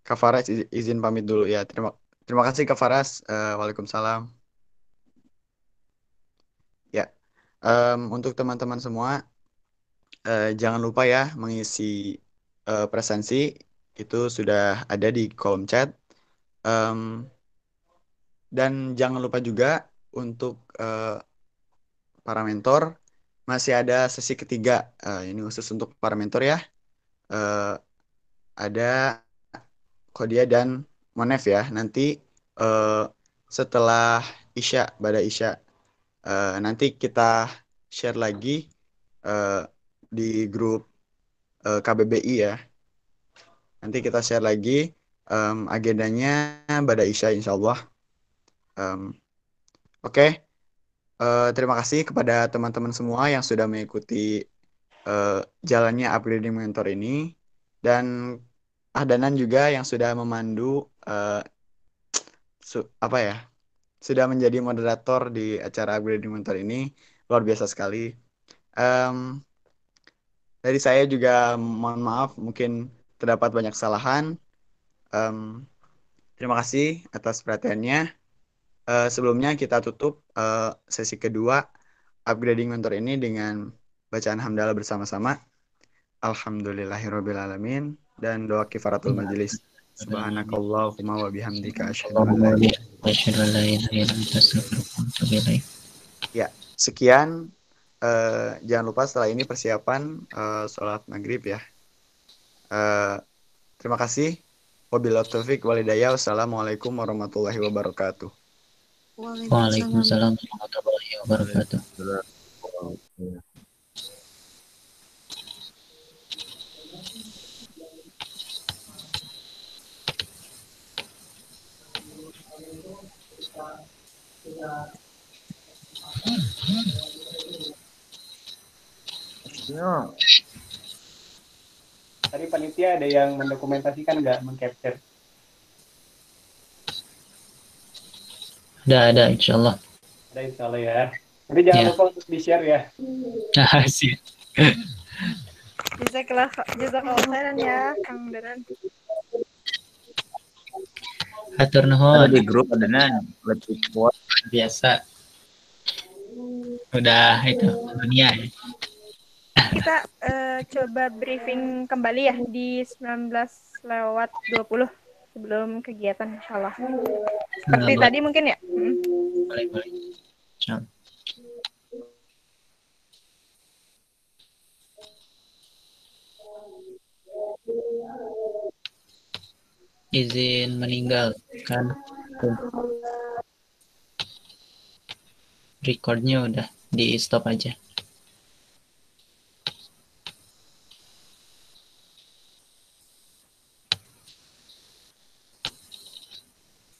Kak Faras izin pamit dulu. Ya terima terima kasih Kak Faras uh, Waalaikumsalam. Ya um, untuk teman-teman semua uh, jangan lupa ya mengisi uh, presensi. Itu sudah ada di kolom chat. Um, dan jangan lupa juga untuk uh, para mentor masih ada sesi ketiga. Uh, ini khusus untuk para mentor ya. Uh, ada Kodia dan Monef ya. Nanti uh, setelah Isya pada Isya uh, nanti kita share lagi uh, di grup uh, KBBI ya. Nanti kita share lagi um, agendanya pada Isya insya Allah. Um, Oke, okay. uh, terima kasih kepada teman-teman semua yang sudah mengikuti uh, jalannya upgrading mentor ini dan Ahdanan juga yang sudah memandu uh, su apa ya, sudah menjadi moderator di acara upgrading mentor ini luar biasa sekali. Um, dari saya juga mohon maaf mungkin terdapat banyak kesalahan. Um, terima kasih atas perhatiannya uh, sebelumnya kita tutup uh, sesi kedua upgrading mentor ini dengan bacaan hamdalah bersama-sama. Alhamdulillahirobbilalamin dan doa kifaratul majelis. Subhanakallahumma wa bihamdika asyhadu an la Ya, sekian uh, jangan lupa setelah ini persiapan uh, sholat maghrib ya. Uh, terima kasih. Wabillahi taufiq walidayah. Wassalamualaikum warahmatullahi wabarakatuh. Waalaikumsalam warahmatullahi wabarakatuh. Ya. Tadi panitia ada yang mendokumentasikan nggak, mengcapture? Ada, ada, insya Allah. Ada insya Allah ya. Tapi jangan ya. lupa untuk di-share ya. Ah, sih. Jazakallah, jazakallah khairan ya, Kang Daran. Hatur nuhun. Di grup ada lebih kuat. Biasa. Udah itu dunia ya. Kita uh, coba briefing kembali ya di 19 lewat 20 sebelum kegiatan insya Allah. Seperti nah, tadi mungkin ya. Hmm. Boleh, boleh. Ciao. Izin meninggal kan recordnya udah di stop aja